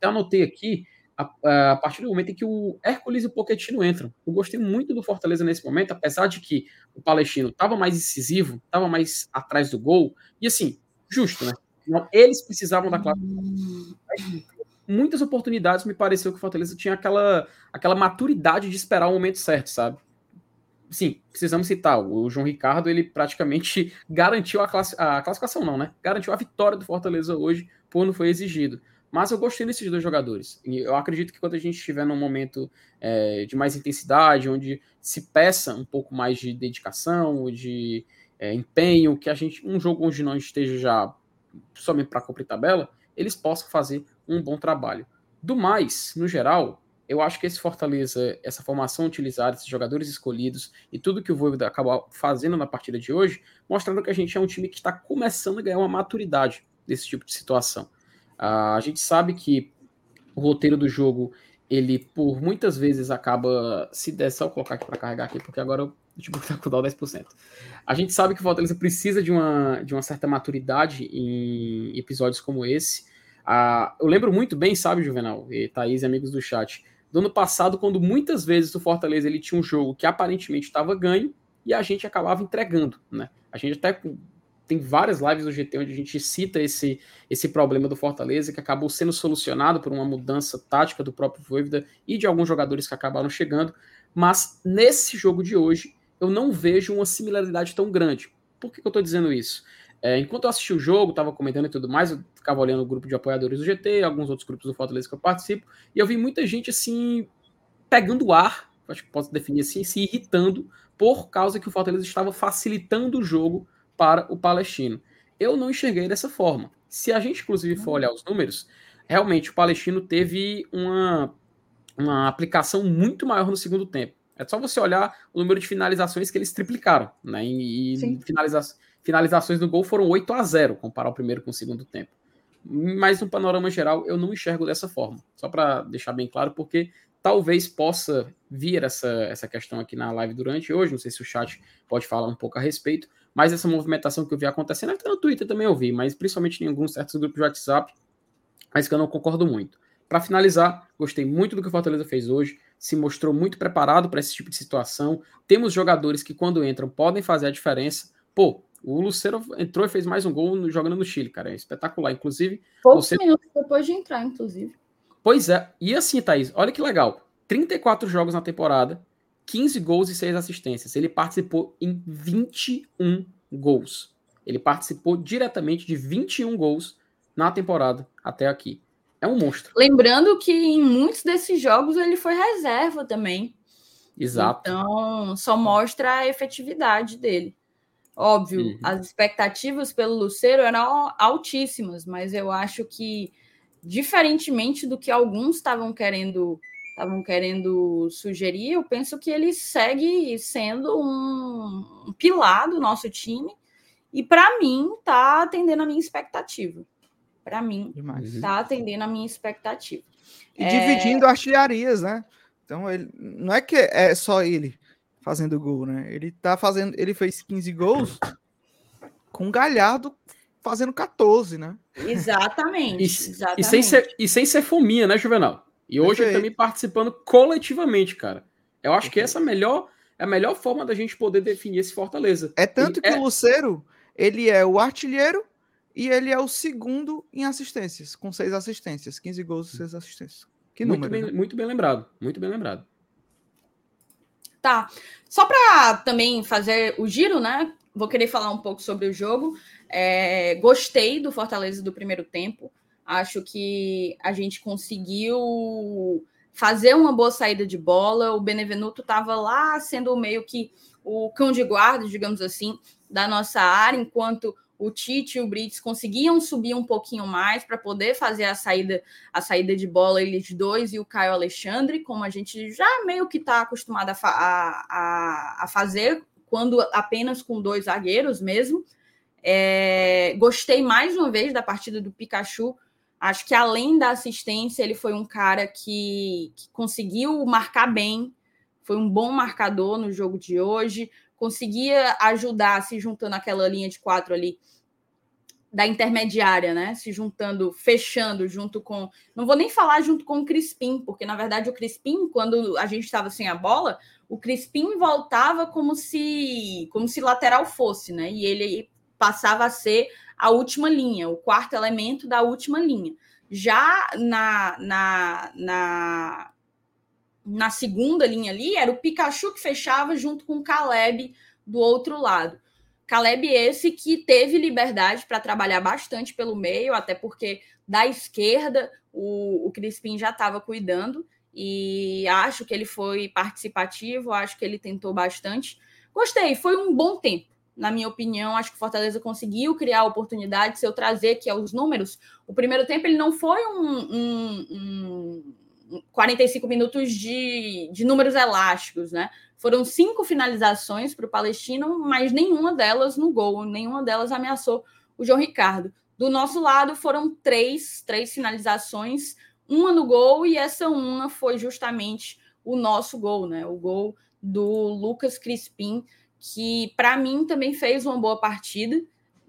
Eu anotei aqui, a, a, partir do momento em que o Hércules e o Pochettino entram. Eu gostei muito do Fortaleza nesse momento, apesar de que o Palestino estava mais incisivo, estava mais atrás do gol, e assim, justo, né? Eles precisavam da classe muitas oportunidades me pareceu que o Fortaleza tinha aquela, aquela maturidade de esperar o momento certo, sabe? Sim, precisamos citar, o João Ricardo, ele praticamente garantiu a, a classificação, não, né? Garantiu a vitória do Fortaleza hoje, não foi exigido. Mas eu gostei desses dois jogadores. E eu acredito que quando a gente estiver num momento é, de mais intensidade, onde se peça um pouco mais de dedicação, de é, empenho, que a gente, um jogo onde não esteja já somente para cumprir tabela, eles possam fazer um bom trabalho. Do mais, no geral, eu acho que esse Fortaleza, essa formação utilizada, esses jogadores escolhidos e tudo que o Voivoda acabou fazendo na partida de hoje, mostrando que a gente é um time que está começando a ganhar uma maturidade desse tipo de situação. Uh, a gente sabe que o roteiro do jogo, ele por muitas vezes acaba, se der só colocar aqui para carregar aqui, porque agora o notebook está com o 10%. A gente sabe que o Fortaleza precisa de uma, de uma certa maturidade em episódios como esse. Uh, eu lembro muito bem, sabe, Juvenal, e Thaís e amigos do chat, do ano passado, quando muitas vezes o Fortaleza ele tinha um jogo que aparentemente estava ganho e a gente acabava entregando, né? A gente até tem várias lives do GT onde a gente cita esse, esse problema do Fortaleza que acabou sendo solucionado por uma mudança tática do próprio Voivoda e de alguns jogadores que acabaram chegando, mas nesse jogo de hoje eu não vejo uma similaridade tão grande. Por que, que eu estou dizendo isso? É, enquanto eu assisti o jogo, estava comentando e tudo mais, eu ficava olhando o grupo de apoiadores do GT, alguns outros grupos do Fortaleza que eu participo, e eu vi muita gente assim, pegando ar, acho que posso definir assim, se irritando por causa que o Fortaleza estava facilitando o jogo para o Palestino. Eu não enxerguei dessa forma. Se a gente, inclusive, for olhar os números, realmente o Palestino teve uma, uma aplicação muito maior no segundo tempo. É só você olhar o número de finalizações que eles triplicaram, né? E finalizações finalizações no gol foram 8 a 0 comparar o primeiro com o segundo tempo. Mas no panorama geral, eu não enxergo dessa forma. Só para deixar bem claro, porque talvez possa vir essa, essa questão aqui na live durante hoje. Não sei se o chat pode falar um pouco a respeito. Mas essa movimentação que eu vi acontecendo, até no Twitter também eu vi, mas principalmente em alguns certos grupos de WhatsApp, mas que eu não concordo muito. Para finalizar, gostei muito do que o Fortaleza fez hoje, se mostrou muito preparado para esse tipo de situação. Temos jogadores que, quando entram, podem fazer a diferença. Pô, o Lucero entrou e fez mais um gol jogando no Chile, cara. É espetacular. Inclusive. Poucos minutos depois de entrar, inclusive. Pois é. E assim, Thaís, olha que legal. 34 jogos na temporada, 15 gols e 6 assistências. Ele participou em 21 gols. Ele participou diretamente de 21 gols na temporada até aqui. É um monstro. Lembrando que em muitos desses jogos ele foi reserva também. Exato. Então, só mostra a efetividade dele. Óbvio, uhum. as expectativas pelo Luceiro eram altíssimas, mas eu acho que, diferentemente do que alguns estavam querendo estavam querendo sugerir, eu penso que ele segue sendo um, um pilar do nosso time e para mim tá atendendo a minha expectativa. Para mim, Demais. tá atendendo a minha expectativa. E é... dividindo artilharias, né? Então ele não é que é só ele fazendo gol, né? Ele tá fazendo, ele fez 15 gols com um Galhardo fazendo 14, né? Exatamente. E, exatamente. e, sem, ser, e sem ser fominha, né, Juvenal? E hoje ele também participando coletivamente, cara. Eu acho que essa é a melhor, é a melhor forma da gente poder definir esse Fortaleza. É tanto que é... o Luceiro, ele é o artilheiro e ele é o segundo em assistências, com seis assistências, 15 gols e seis assistências. Que muito número, bem, né? muito bem lembrado, muito bem lembrado. Tá. Só para também fazer o giro, né? Vou querer falar um pouco sobre o jogo. É, gostei do Fortaleza do primeiro tempo. Acho que a gente conseguiu fazer uma boa saída de bola. O Benevenuto estava lá sendo meio que o cão de guarda, digamos assim, da nossa área, enquanto o Tite e o Brits conseguiam subir um pouquinho mais para poder fazer a saída a saída de bola, eles dois e o Caio Alexandre, como a gente já meio que está acostumado a, a, a, fazer, quando apenas com dois zagueiros mesmo. É, gostei mais uma vez da partida do Pikachu. Acho que além da assistência, ele foi um cara que, que conseguiu marcar bem, foi um bom marcador no jogo de hoje, conseguia ajudar se juntando aquela linha de quatro ali da intermediária, né? Se juntando, fechando junto com. Não vou nem falar junto com o Crispim, porque na verdade o Crispim, quando a gente estava sem a bola, o Crispim voltava como se como se lateral fosse, né? E ele passava a ser a última linha, o quarto elemento da última linha. Já na, na, na na segunda linha ali, era o Pikachu que fechava junto com o Caleb do outro lado. Caleb esse que teve liberdade para trabalhar bastante pelo meio, até porque da esquerda o, o Crispim já estava cuidando e acho que ele foi participativo, acho que ele tentou bastante. Gostei, foi um bom tempo. Na minha opinião, acho que o Fortaleza conseguiu criar oportunidade. Se eu trazer aqui os números, o primeiro tempo ele não foi um, um 45 minutos de, de números elásticos, né? Foram cinco finalizações para o Palestino, mas nenhuma delas no gol, nenhuma delas ameaçou o João Ricardo. Do nosso lado foram três, três finalizações, uma no gol, e essa uma foi justamente o nosso gol, né? O gol do Lucas Crispim, que para mim também fez uma boa partida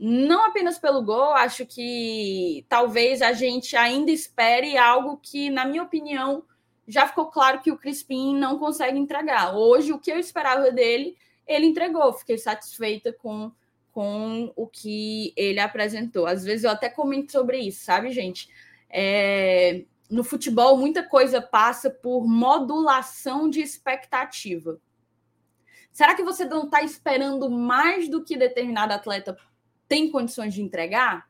não apenas pelo gol, acho que talvez a gente ainda espere algo que, na minha opinião, já ficou claro que o Crispim não consegue entregar. Hoje, o que eu esperava dele, ele entregou. Fiquei satisfeita com, com o que ele apresentou. Às vezes eu até comento sobre isso, sabe, gente? É, no futebol, muita coisa passa por modulação de expectativa. Será que você não está esperando mais do que determinado atleta tem condições de entregar,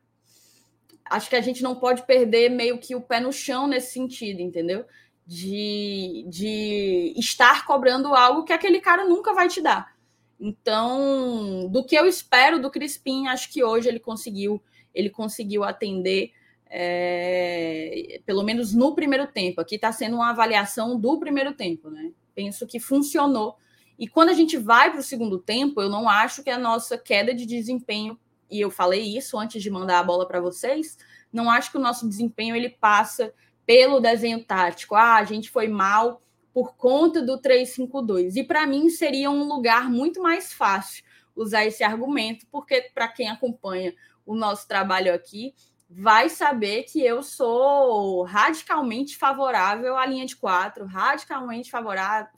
acho que a gente não pode perder meio que o pé no chão nesse sentido, entendeu? De, de estar cobrando algo que aquele cara nunca vai te dar. Então, do que eu espero do Crispim, acho que hoje ele conseguiu, ele conseguiu atender, é, pelo menos no primeiro tempo. Aqui está sendo uma avaliação do primeiro tempo, né? Penso que funcionou. E quando a gente vai para o segundo tempo, eu não acho que a nossa queda de desempenho e eu falei isso antes de mandar a bola para vocês, não acho que o nosso desempenho ele passa pelo desenho tático. Ah, a gente foi mal por conta do 352. E para mim seria um lugar muito mais fácil usar esse argumento, porque para quem acompanha o nosso trabalho aqui, vai saber que eu sou radicalmente favorável à linha de quatro, radicalmente favorável,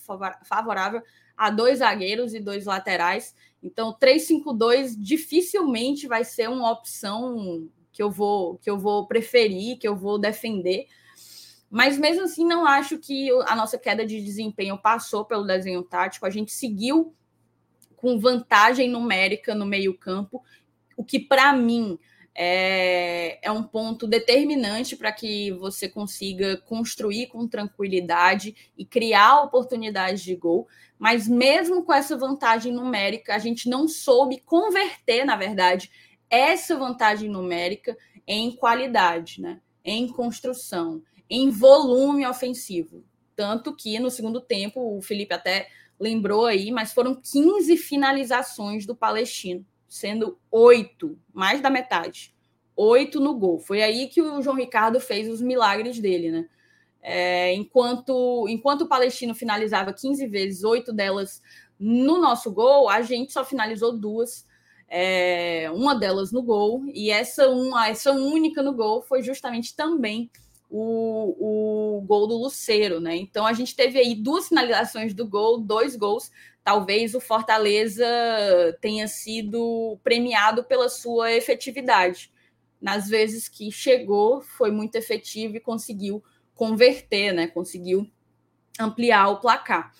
favorável a dois zagueiros e dois laterais. Então, 352 dificilmente vai ser uma opção que eu vou que eu vou preferir, que eu vou defender. Mas mesmo assim, não acho que a nossa queda de desempenho passou pelo desenho tático. A gente seguiu com vantagem numérica no meio-campo, o que para mim é, é, um ponto determinante para que você consiga construir com tranquilidade e criar oportunidades de gol. Mas mesmo com essa vantagem numérica, a gente não soube converter, na verdade, essa vantagem numérica em qualidade, né? em construção, em volume ofensivo. Tanto que no segundo tempo, o Felipe até lembrou aí, mas foram 15 finalizações do Palestino, sendo oito, mais da metade, oito no gol. Foi aí que o João Ricardo fez os milagres dele, né? É, enquanto, enquanto o Palestino finalizava 15 vezes, oito delas no nosso gol, a gente só finalizou duas, é, uma delas no gol, e essa, uma, essa única no gol foi justamente também o, o gol do Luceiro, né? Então a gente teve aí duas finalizações do gol, dois gols. Talvez o Fortaleza tenha sido premiado pela sua efetividade. Nas vezes que chegou, foi muito efetivo e conseguiu converter, né? Conseguiu ampliar o placar.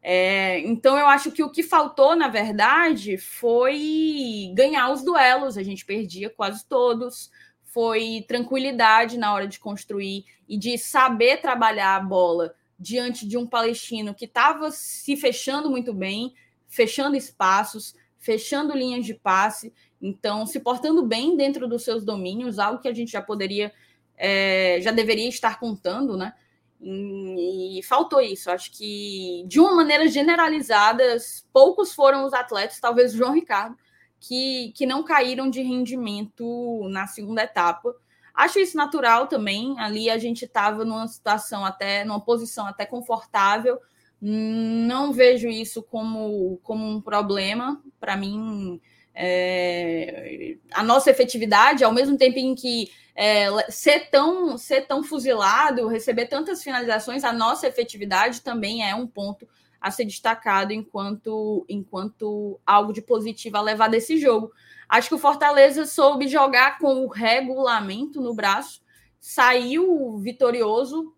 É, então eu acho que o que faltou, na verdade, foi ganhar os duelos. A gente perdia quase todos foi tranquilidade na hora de construir e de saber trabalhar a bola diante de um palestino que estava se fechando muito bem, fechando espaços, fechando linhas de passe, então se portando bem dentro dos seus domínios, algo que a gente já poderia, é, já deveria estar contando, né? E, faltou isso. Acho que, de uma maneira generalizada, poucos foram os atletas, talvez o João Ricardo, que, que não caíram de rendimento na segunda etapa. Acho isso natural também. Ali a gente estava numa situação até, numa posição até confortável. Não vejo isso como, como um problema. Para mim, é, a nossa efetividade, ao mesmo tempo em que é, ser, tão, ser tão fuzilado, receber tantas finalizações, a nossa efetividade também é um ponto a ser destacado enquanto, enquanto algo de positivo a levar desse jogo. Acho que o Fortaleza soube jogar com o regulamento no braço, saiu vitorioso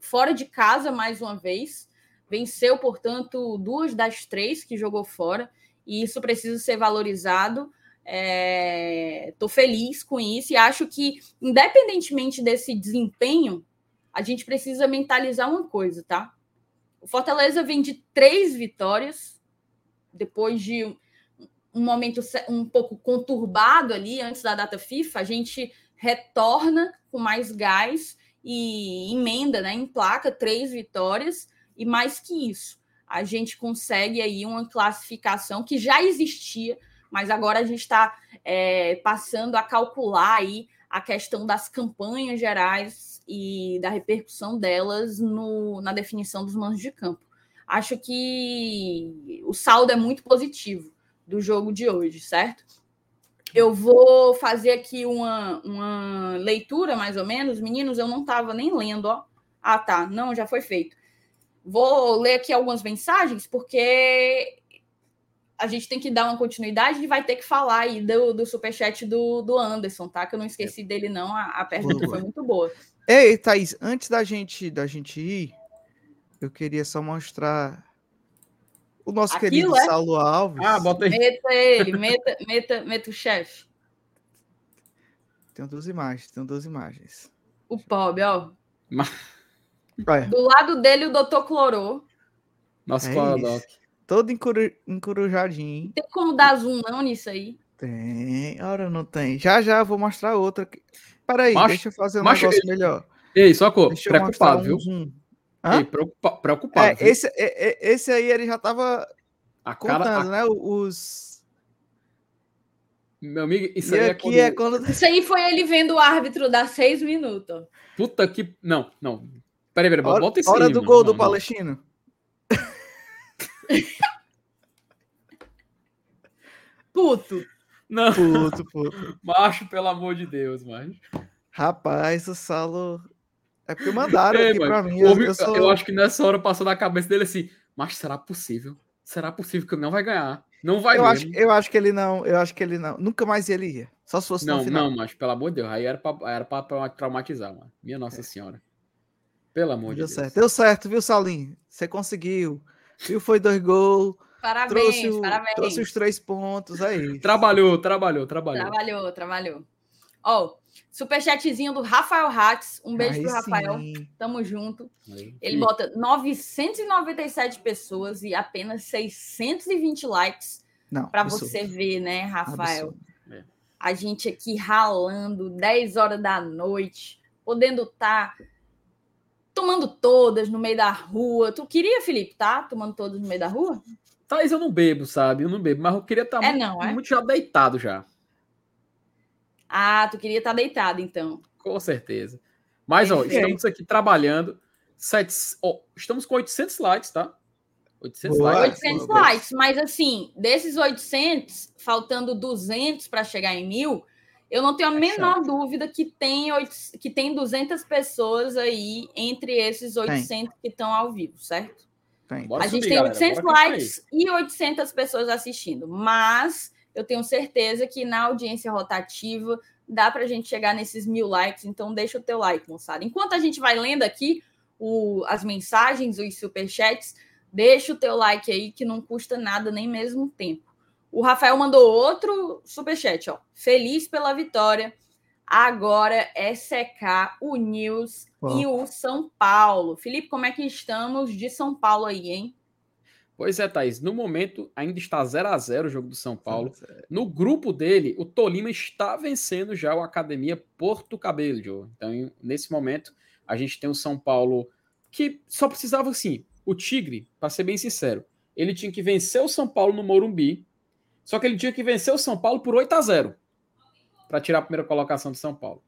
fora de casa mais uma vez, venceu, portanto, duas das três que jogou fora, e isso precisa ser valorizado. Estou é, feliz com isso e acho que, independentemente desse desempenho, a gente precisa mentalizar uma coisa, tá? O Fortaleza vem de três vitórias, depois de um momento um pouco conturbado ali antes da data FIFA. A gente retorna com mais gás e emenda, né, em placa três vitórias e mais que isso, a gente consegue aí uma classificação que já existia, mas agora a gente está é, passando a calcular aí a questão das campanhas gerais e da repercussão delas no, na definição dos manos de campo. Acho que o saldo é muito positivo do jogo de hoje, certo? Eu vou fazer aqui uma, uma leitura, mais ou menos. Meninos, eu não estava nem lendo, ó. Ah, tá. Não, já foi feito. Vou ler aqui algumas mensagens, porque a gente tem que dar uma continuidade e vai ter que falar aí do, do superchat do, do Anderson, tá? Que eu não esqueci dele, não. A, a pergunta foi muito boa. Ei, Thaís, antes da gente, da gente ir, eu queria só mostrar o nosso Aquilo querido é? Saulo Alves. Ah, bota aí. Meta ele, meta, meta, meta o chefe. Tem duas imagens, tem duas imagens. O pobre, ó. Do lado dele, o doutor Clorô. Nosso é Clorodoc. Todo encuru... encurujadinho. Tem como dar zoom não nisso aí? Tem, ora não tem. Já já eu vou mostrar outra. Peraí, macho, deixa eu fazer um macho, negócio melhor. Ei, só preocupado, viu? Ei, preocupa, preocupado. É, esse, é, é, esse aí ele já tava a contando, cara, a... né? Os. Meu amigo, isso e aí é quando... é quando... Isso aí foi ele vendo o árbitro dar seis minutos. Puta que. Não, não. Peraí, peraí, hora, bota isso Hora aí, do gol do Palestino. Puto. Não. Puto, puto. Macho, pelo amor de Deus, macho. Rapaz, o Salo. É porque mandaram é, aqui mano, pra mim. Ouvi, eu, sou... eu, acho que nessa hora passou na cabeça dele assim, mas será possível? Será possível que ele não vai ganhar? Não vai eu acho, eu acho que ele não, eu acho que ele não. Nunca mais ele ia. Só se fosse não, no final. Não, mas pelo amor de Deus, aí era pra, era pra traumatizar, mano. Minha Nossa é. Senhora. Pelo amor Deu de Deus. certo. Deu certo, viu, Salim? Você conseguiu. Viu? Foi dois gols. Parabéns, Trouxe, o- parabéns. trouxe os três pontos aí. Trabalhou, trabalhou, trabalhou. Trabalhou, trabalhou. Ó, superchatzinho do Rafael Hatz. Um beijo Aí pro Rafael. sim. Tamo junto. Aí. Ele bota 997 pessoas e apenas 620 likes para você ver, né, Rafael? absurdo. A gente aqui ralando 10 horas da noite, podendo estar tomando todas no meio da rua. Tu queria, Felipe, tá? Tomando todas no meio da rua? Thaís, eu não bebo, sabe? Eu não bebo, mas eu queria estar É muito, não, é? muito já deitado já. Ah, tu queria estar deitado, então. Com certeza. Mas, ó, estamos aqui trabalhando. Sete, ó, estamos com 800 likes, tá? 800 Boa. likes. 800 boa. likes, mas assim, desses 800, faltando 200 para chegar em mil, eu não tenho a É menor dúvida que tem, oit- que tem 200 pessoas aí entre esses 800 que estão ao vivo, certo? Tem. Bora a gente subir, tem galera. 800 Bora clicar likes e 800 pessoas assistindo, mas eu tenho certeza que na audiência rotativa dá para a gente chegar nesses mil likes, então deixa o teu like, moçada. Enquanto a gente vai lendo aqui o- as mensagens, os superchats, deixa o teu like aí que não custa nada, nem mesmo tempo. O Rafael mandou outro superchat, ó. Feliz pela vitória. Agora é secar o News e o São Paulo. Felipe, como é que estamos de São Paulo aí, hein? Pois é, Thaís. No momento, ainda está 0 a 0 o jogo do São Paulo. No grupo dele, o Tolima está vencendo já o Academia Porto Cabelo. Então, nesse momento, a gente tem o São Paulo que só precisava, assim, o Tigre, para ser bem sincero, ele tinha que vencer o São Paulo no Morumbi, só que ele tinha que vencer o São Paulo por 8 a 0 para tirar a primeira colocação do São Paulo.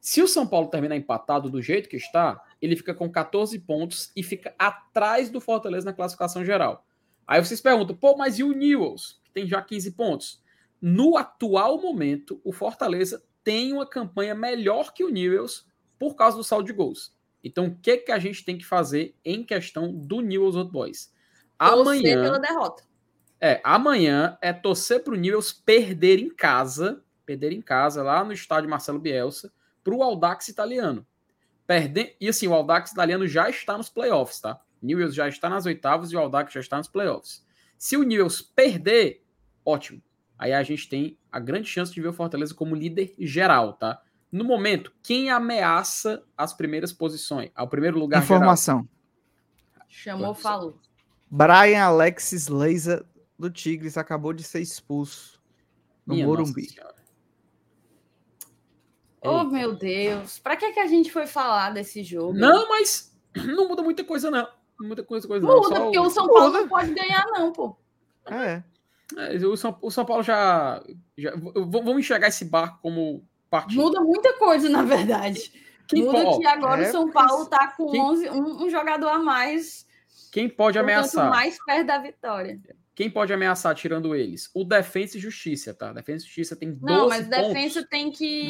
Se o São Paulo terminar empatado do jeito que está, ele fica com 14 pontos e fica atrás do Fortaleza na classificação geral. Aí vocês perguntam, pô, mas e o Newells, que tem já 15 pontos? No atual momento, o Fortaleza tem uma campanha melhor que o Newells por causa do saldo de gols. Então, o que, que a gente tem que fazer em questão do Newells Old Boys? Torcer Amanhã, pela derrota. é, amanhã é torcer para o Newells perder em casa, perder em casa, lá no estádio Marcelo Bielsa, para o Audax italiano. Perder, e assim, o Audax italiano já está nos playoffs, tá? Newells já está nas oitavas e o Audax já está nos playoffs. Se o Newells perder, ótimo. Aí a gente tem a grande chance de ver o Fortaleza como líder geral, tá? No momento, quem ameaça as primeiras posições? Ao primeiro lugar geral? Informação. Chamou, falou. Brian Alexis Leiza do Tigres acabou de ser expulso no Minha Nossa Morumbi. Senhora. Oh, meu Deus. Pra que, que a gente foi falar desse jogo? Não, mas não muda muita coisa, não. Não muda coisa, coisa não. Muda, Só porque o- São Paulo Muda. não pode ganhar, não, pô. É. É, o, São, o São Paulo já. já vamos enxergar esse barco como partido. Muda muita coisa, na verdade. Quem, Muda po- que agora é, o São Paulo tá com quem- 11, um, um jogador a mais, quem pode portanto, ameaçar? mais perto da vitória. Quem pode ameaçar tirando eles? O Defensa e Justiça, tá? Defensa e Justiça tem 12 Não, mas pontos. defesa tem que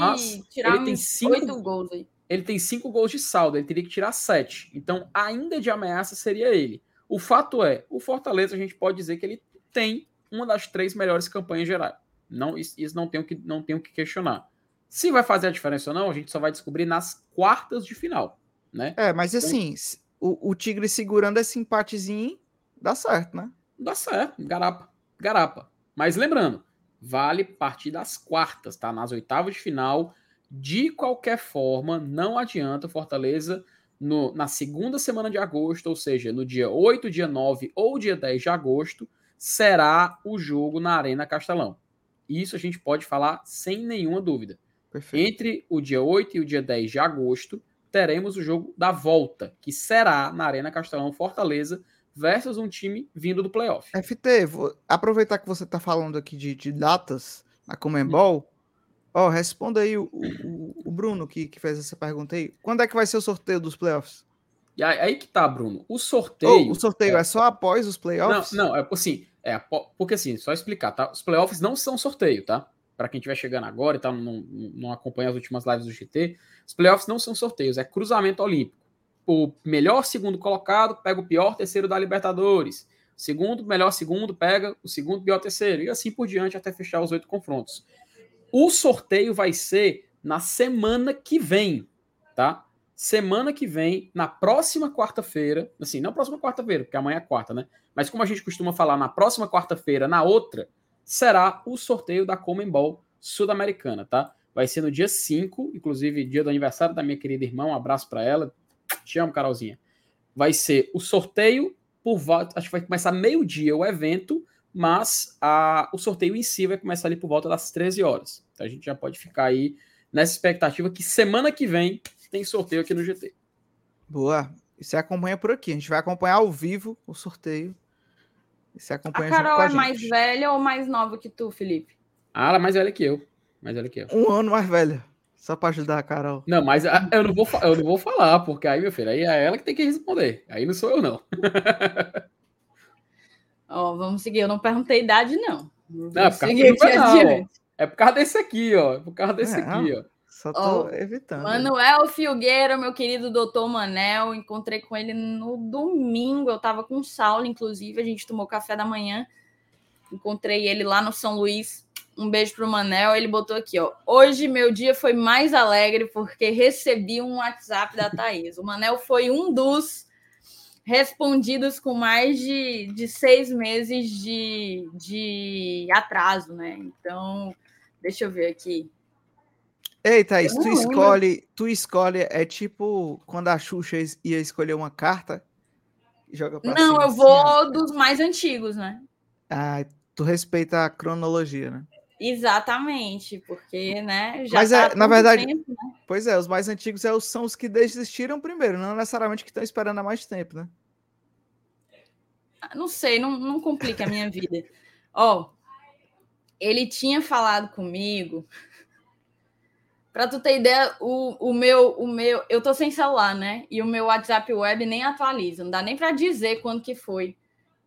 tirar ele tem cinco- gols aí. Ele tem 5 gols de saldo, ele teria que tirar 7. Então, ainda de ameaça seria ele. O fato é, o Fortaleza a gente pode dizer que ele tem uma das três melhores campanhas gerais. Não, isso, não tem o que não tem o que questionar. Se vai fazer a diferença ou não, a gente só vai descobrir nas quartas de final, né? É, mas assim, s- o, o Tigre segurando esse empatezinho dá certo, né? Dá certo, garapa, garapa. Mas lembrando, vale partir das quartas, tá? Nas oitavas de final, de qualquer forma, não adianta o Fortaleza no- na segunda semana de agosto, ou seja, no dia 8, dia 9 ou dia 10 de agosto, será o jogo na Arena Castelão. Isso a gente pode falar sem nenhuma dúvida. Perfeito. Entre o dia 8 e o dia 10 de agosto, teremos o jogo da volta, que será na Arena Castelão Fortaleza versus um time vindo do playoff. FT, vou aproveitar que você tá falando aqui de, de datas na Comembol. Ó, responda aí o, o, o Bruno que, que fez essa pergunta aí. Quando é que vai ser o sorteio dos playoffs? E aí, aí que tá, Bruno. O sorteio. o sorteio é, só após os não, playoffs? não, é assim, é porque assim, só explicar, tá? Os playoffs não são sorteio, tá? Para quem estiver chegando agora e tá, não, não acompanha as últimas lives do GT, os playoffs não são sorteios, é cruzamento olímpico. O melhor segundo colocado pega o pior terceiro da Libertadores. O segundo, melhor segundo, pega o segundo pior terceiro. E assim por diante até fechar os oito confrontos. O sorteio vai ser na semana que vem, tá? semana que vem, na próxima quarta-feira, assim, não próxima quarta-feira, porque amanhã é quarta, né? Mas como a gente costuma falar, na próxima quarta-feira, na outra, será o sorteio da Comembol Sul-Americana, tá? Vai ser no dia 5, inclusive dia do aniversário da minha querida irmã, um abraço para ela. Te amo, Carolzinha. Vai ser o sorteio por volta, acho que vai começar meio-dia o evento, mas a, o sorteio em si vai começar ali por volta das 13 horas. Então a gente já pode ficar aí nessa expectativa que semana que vem tem sorteio aqui no GT. Boa. E você acompanha por aqui. A gente vai acompanhar ao vivo o sorteio. E você acompanha a Carol a é mais velha ou mais nova que tu, Felipe? Ah, ela é mais velha que eu. Mais velha que eu. Um ano mais velha. Só para ajudar a Carol. Não, mas eu não, vou, eu não vou falar, porque aí, meu filho, aí é ela que tem que responder. Aí não sou eu, não. Ó, oh, vamos seguir. Eu não perguntei idade, não. Não, é causa não, É por causa desse aqui, ó. É por causa desse é, aqui, ó. Só tô oh, evitando. Manuel Filgueira, meu querido doutor Manel, encontrei com ele no domingo. Eu tava com o Saulo, inclusive, a gente tomou café da manhã. Encontrei ele lá no São Luís. Um beijo pro Manel. Ele botou aqui, ó. Hoje meu dia foi mais alegre porque recebi um WhatsApp da Thaís. O Manel foi um dos respondidos com mais de, de seis meses de, de atraso, né? Então, deixa eu ver aqui. Ei, Thaís, tu escolhe, tu escolhe, é tipo quando a Xuxa ia escolher uma carta, joga pra Não, cima, eu vou assim, dos mais antigos, né? Ah, tu respeita a cronologia, né? Exatamente, porque, né, já Mas tá é, na verdade, tempo, né? pois é, os mais antigos é, são os que desistiram primeiro, não necessariamente que estão esperando há mais tempo, né? Ah, não sei, não, não complica a minha vida. Ó, ele tinha falado comigo. Para tu ter ideia, o, o meu, o meu, eu tô sem celular, né? E o meu WhatsApp web nem atualiza, não dá nem para dizer quando que foi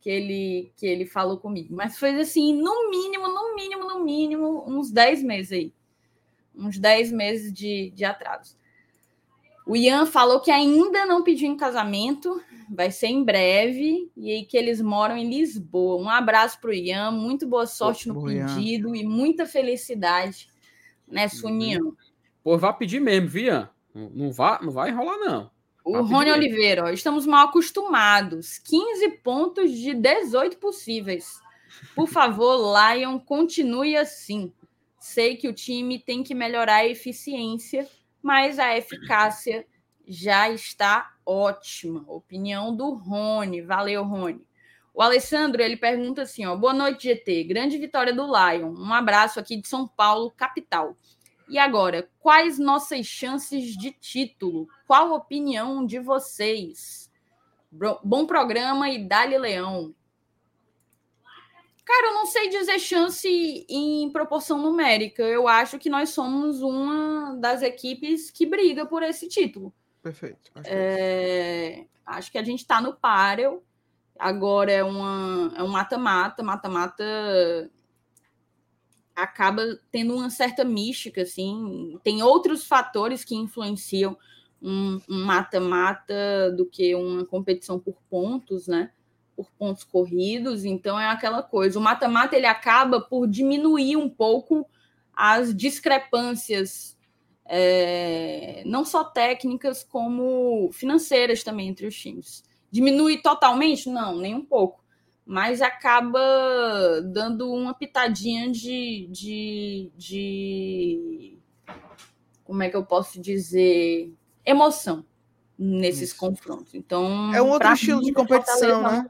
que ele que ele falou comigo. Mas foi assim, no mínimo, no mínimo, no mínimo, uns 10 meses aí. Uns 10 meses de, de atraso. O Ian falou que ainda não pediu em casamento, vai ser em breve, e aí que eles moram em Lisboa. Um abraço para o Ian, muito boa sorte no pedido Ian. e muita felicidade nessa união. Pô, vai pedir mesmo, Vian. Não, não, vai, não vai enrolar, não. O Rony Oliveira, ó, estamos mal acostumados. 15 pontos de 18 possíveis. Por favor, Lion, continue assim. Sei que o time tem que melhorar a eficiência, mas a eficácia já está ótima. Opinião do Rony. Valeu, Rony. O Alessandro, ele pergunta assim, ó, boa noite, GT. Grande vitória do Lion. Um abraço aqui de São Paulo, capital. E agora, quais nossas chances de título? Qual a opinião de vocês? Bom programa e Dali Leão. Cara, eu não sei dizer chance em proporção numérica. Eu acho que nós somos uma das equipes que briga por esse título. Perfeito. Acho, é... acho que a gente está no páreo. Agora é, uma, é um mata-mata. Mata-mata acaba tendo uma certa mística, assim. Tem outros fatores que influenciam um mata-mata do que uma competição por pontos, né? Por pontos corridos. Então é aquela coisa. O mata-mata ele acaba por diminuir um pouco as discrepâncias, é, não só técnicas como financeiras também entre os times. Diminui totalmente? Não, nem um pouco mas acaba dando uma pitadinha de, de, de como é que eu posso dizer emoção nesses Isso. confrontos. Então é um outro estilo de competição, né?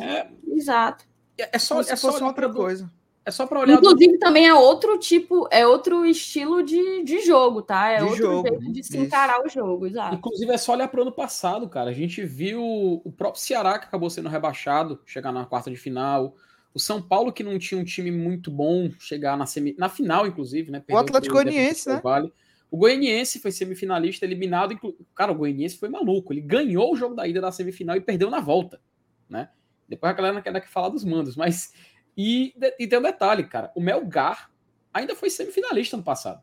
É, exato. É só, é só outra coisa. É só para olhar. Inclusive, do... também é outro tipo, é outro estilo de, de jogo, tá? É de outro jogo, jeito de se encarar o jogo, exato. Inclusive, é só olhar para o ano passado, cara. A gente viu o próprio Ceará, que acabou sendo rebaixado, chegar na quarta de final. O São Paulo, que não tinha um time muito bom, chegar na, semi... na final, inclusive, né? Perdeu o Atlético Goianiense, né? Vale. O Goianiense foi semifinalista, eliminado. Inclu... Cara, o Goianiense foi maluco. Ele ganhou o jogo da ida da semifinal e perdeu na volta, né? Depois a galera não quer falar dos mandos, mas e, e tem um detalhe, cara. O Melgar ainda foi semifinalista no passado.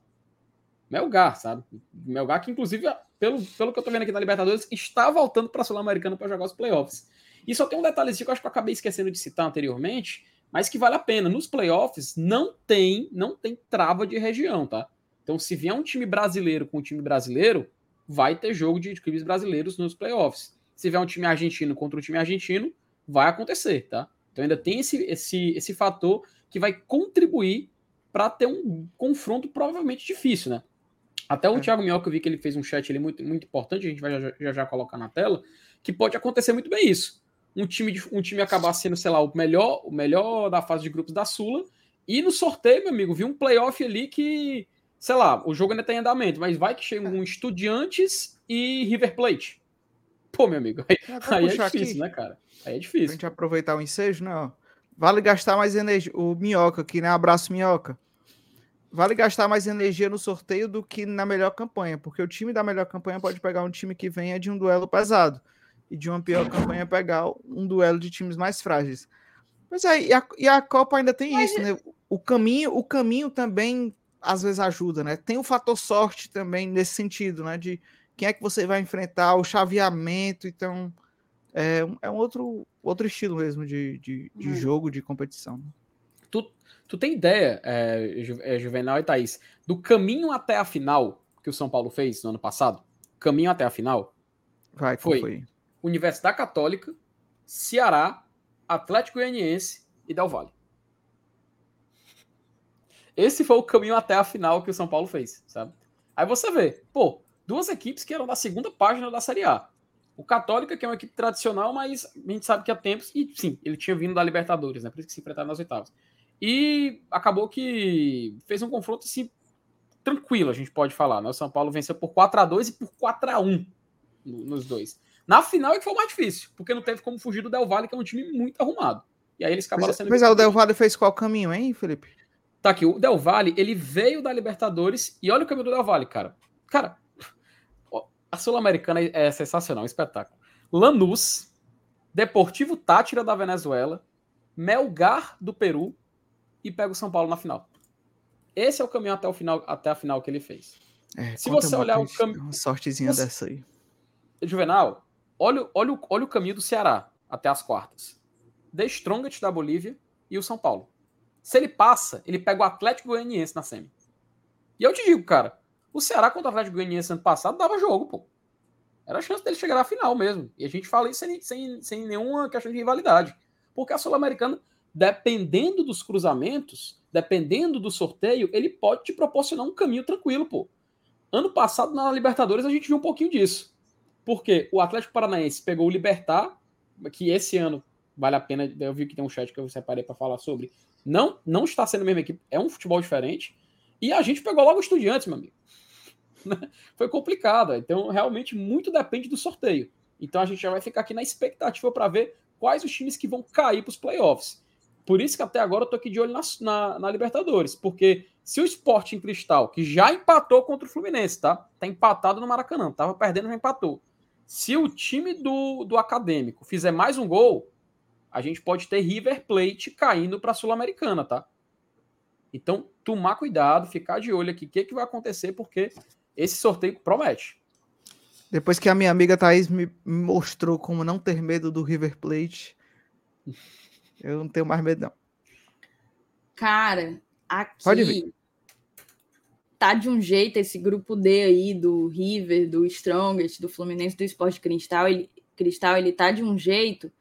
Melgar, sabe? Melgar que, inclusive, pelo, pelo que eu tô vendo aqui na Libertadores, está voltando para a Sul-Americana para jogar os playoffs. E só tem um detalhezinho que eu acho que eu acabei esquecendo de citar anteriormente, mas que vale a pena. Nos playoffs não tem, não tem trava de região, tá? Então, se vier um time brasileiro com um time brasileiro, vai ter jogo de clubes brasileiros nos playoffs. Se tiver um time argentino contra um time argentino, vai acontecer, tá? Então ainda tem esse, esse, esse fator que vai contribuir para ter um confronto provavelmente difícil, né? Até o é. Thiago Minhoca, eu vi que ele fez um chat ali muito, muito importante, a gente vai já, já, já colocar na tela, que pode acontecer muito bem isso. Um time, de, um time acabar sendo, sei lá, o melhor, o melhor da fase de grupos da Sula, e no sorteio, meu amigo, vi um playoff ali que, sei lá, o jogo ainda tem tá andamento, mas vai que chega um Estudiantes e River Plate. Pô, meu amigo, aí, aí é difícil, aqui, né, cara? Aí é difícil. Pra gente aproveitar o ensejo, né? Vale gastar mais energia. O Minhoca aqui, né? Abraço, Minhoca. Vale gastar mais energia no sorteio do que na melhor campanha, porque o time da melhor campanha pode pegar um time que venha de um duelo pesado e de uma pior campanha pegar um duelo de times mais frágeis. Mas aí, e a, e a Copa ainda tem Mas... isso, né? O caminho, o caminho também às vezes ajuda, né? Tem o fator sorte também nesse sentido, né? De quem é que você vai enfrentar, o chaveamento, então é, é um outro, outro estilo mesmo de, de, de hum. jogo, de competição. Tu, tu tem ideia, é, é, Juvenal e Thaís, do caminho até a final que o São Paulo fez no ano passado? Caminho até a final? Vai, foi, foi? Universidade Católica, Ceará, Atlético Goianiense e Del Valle. Esse foi o caminho até a final que o São Paulo fez, sabe? Aí você vê, pô, duas equipes que eram da segunda página da Série A. O Católica, que é uma equipe tradicional, mas a gente sabe que há tempos, e sim, ele tinha vindo da Libertadores, né? Por isso que se enfrentaram nas oitavas. E acabou que fez um confronto assim, tranquilo, a gente pode falar. Né? O São Paulo venceu por 4 a 2 e por 4 a 1 nos dois. Na final é que foi o mais difícil, porque não teve como fugir do Del Valle, que é um time muito arrumado. E aí eles acabaram mas, sendo. Mas é, o Del Valle fez qual caminho, hein, Felipe? Tá aqui, o Del Valle, ele veio da Libertadores e olha o caminho do Del Valle, cara. Cara, a Sul-Americana é sensacional, um espetáculo. Lanús, Deportivo Tátira da Venezuela, Melgar do Peru e pega o São Paulo na final. Esse é o caminho até o final, até a final que ele fez. É, Se você olhar o caminho, uma sortezinha você... dessa aí. Juvenal, olha, olha, olha o caminho do Ceará até as quartas. The Strongest da Bolívia e o São Paulo. Se ele passa, ele pega o Atlético Goianiense na semi. E eu te digo, cara, o Ceará contra o Atlético Goianiense ano passado dava jogo, pô. Era a chance dele chegar na final mesmo. E a gente fala isso sem, sem, sem nenhuma questão de rivalidade. Porque a Sul-Americana, dependendo dos cruzamentos, dependendo do sorteio, ele pode te proporcionar um caminho tranquilo, pô. Ano passado, na Libertadores, a gente viu um pouquinho disso. Porque o Atlético Paranaense pegou o Libertar, que esse ano vale a pena. Eu vi que tem um chat que eu separei para falar sobre. Não, não está sendo a mesma equipe, é um futebol diferente. E a gente pegou logo o Estudiantes, meu amigo. Foi complicado. Então, realmente, muito depende do sorteio. Então, a gente já vai ficar aqui na expectativa para ver quais os times que vão cair para os playoffs. Por isso que até agora eu tô aqui de olho na, na, na, Libertadores. Porque se o Sport em Cristal, que já empatou contra o Fluminense, tá? Tá empatado no Maracanã. Tava perdendo, já empatou. Se o time do, do Acadêmico fizer mais um gol, a gente pode ter River Plate caindo para a Sul-Americana, tá? Então, tomar cuidado, ficar de olho aqui, o que, que vai acontecer, porque esse sorteio promete. Depois que a minha amiga Thaís me mostrou como não ter medo do River Plate, eu não tenho mais medo, não. Cara, aqui tá de um jeito esse grupo D aí do River, do Strongest, do Fluminense, do Esporte Cristal, ele, Cristal, ele tá de um jeito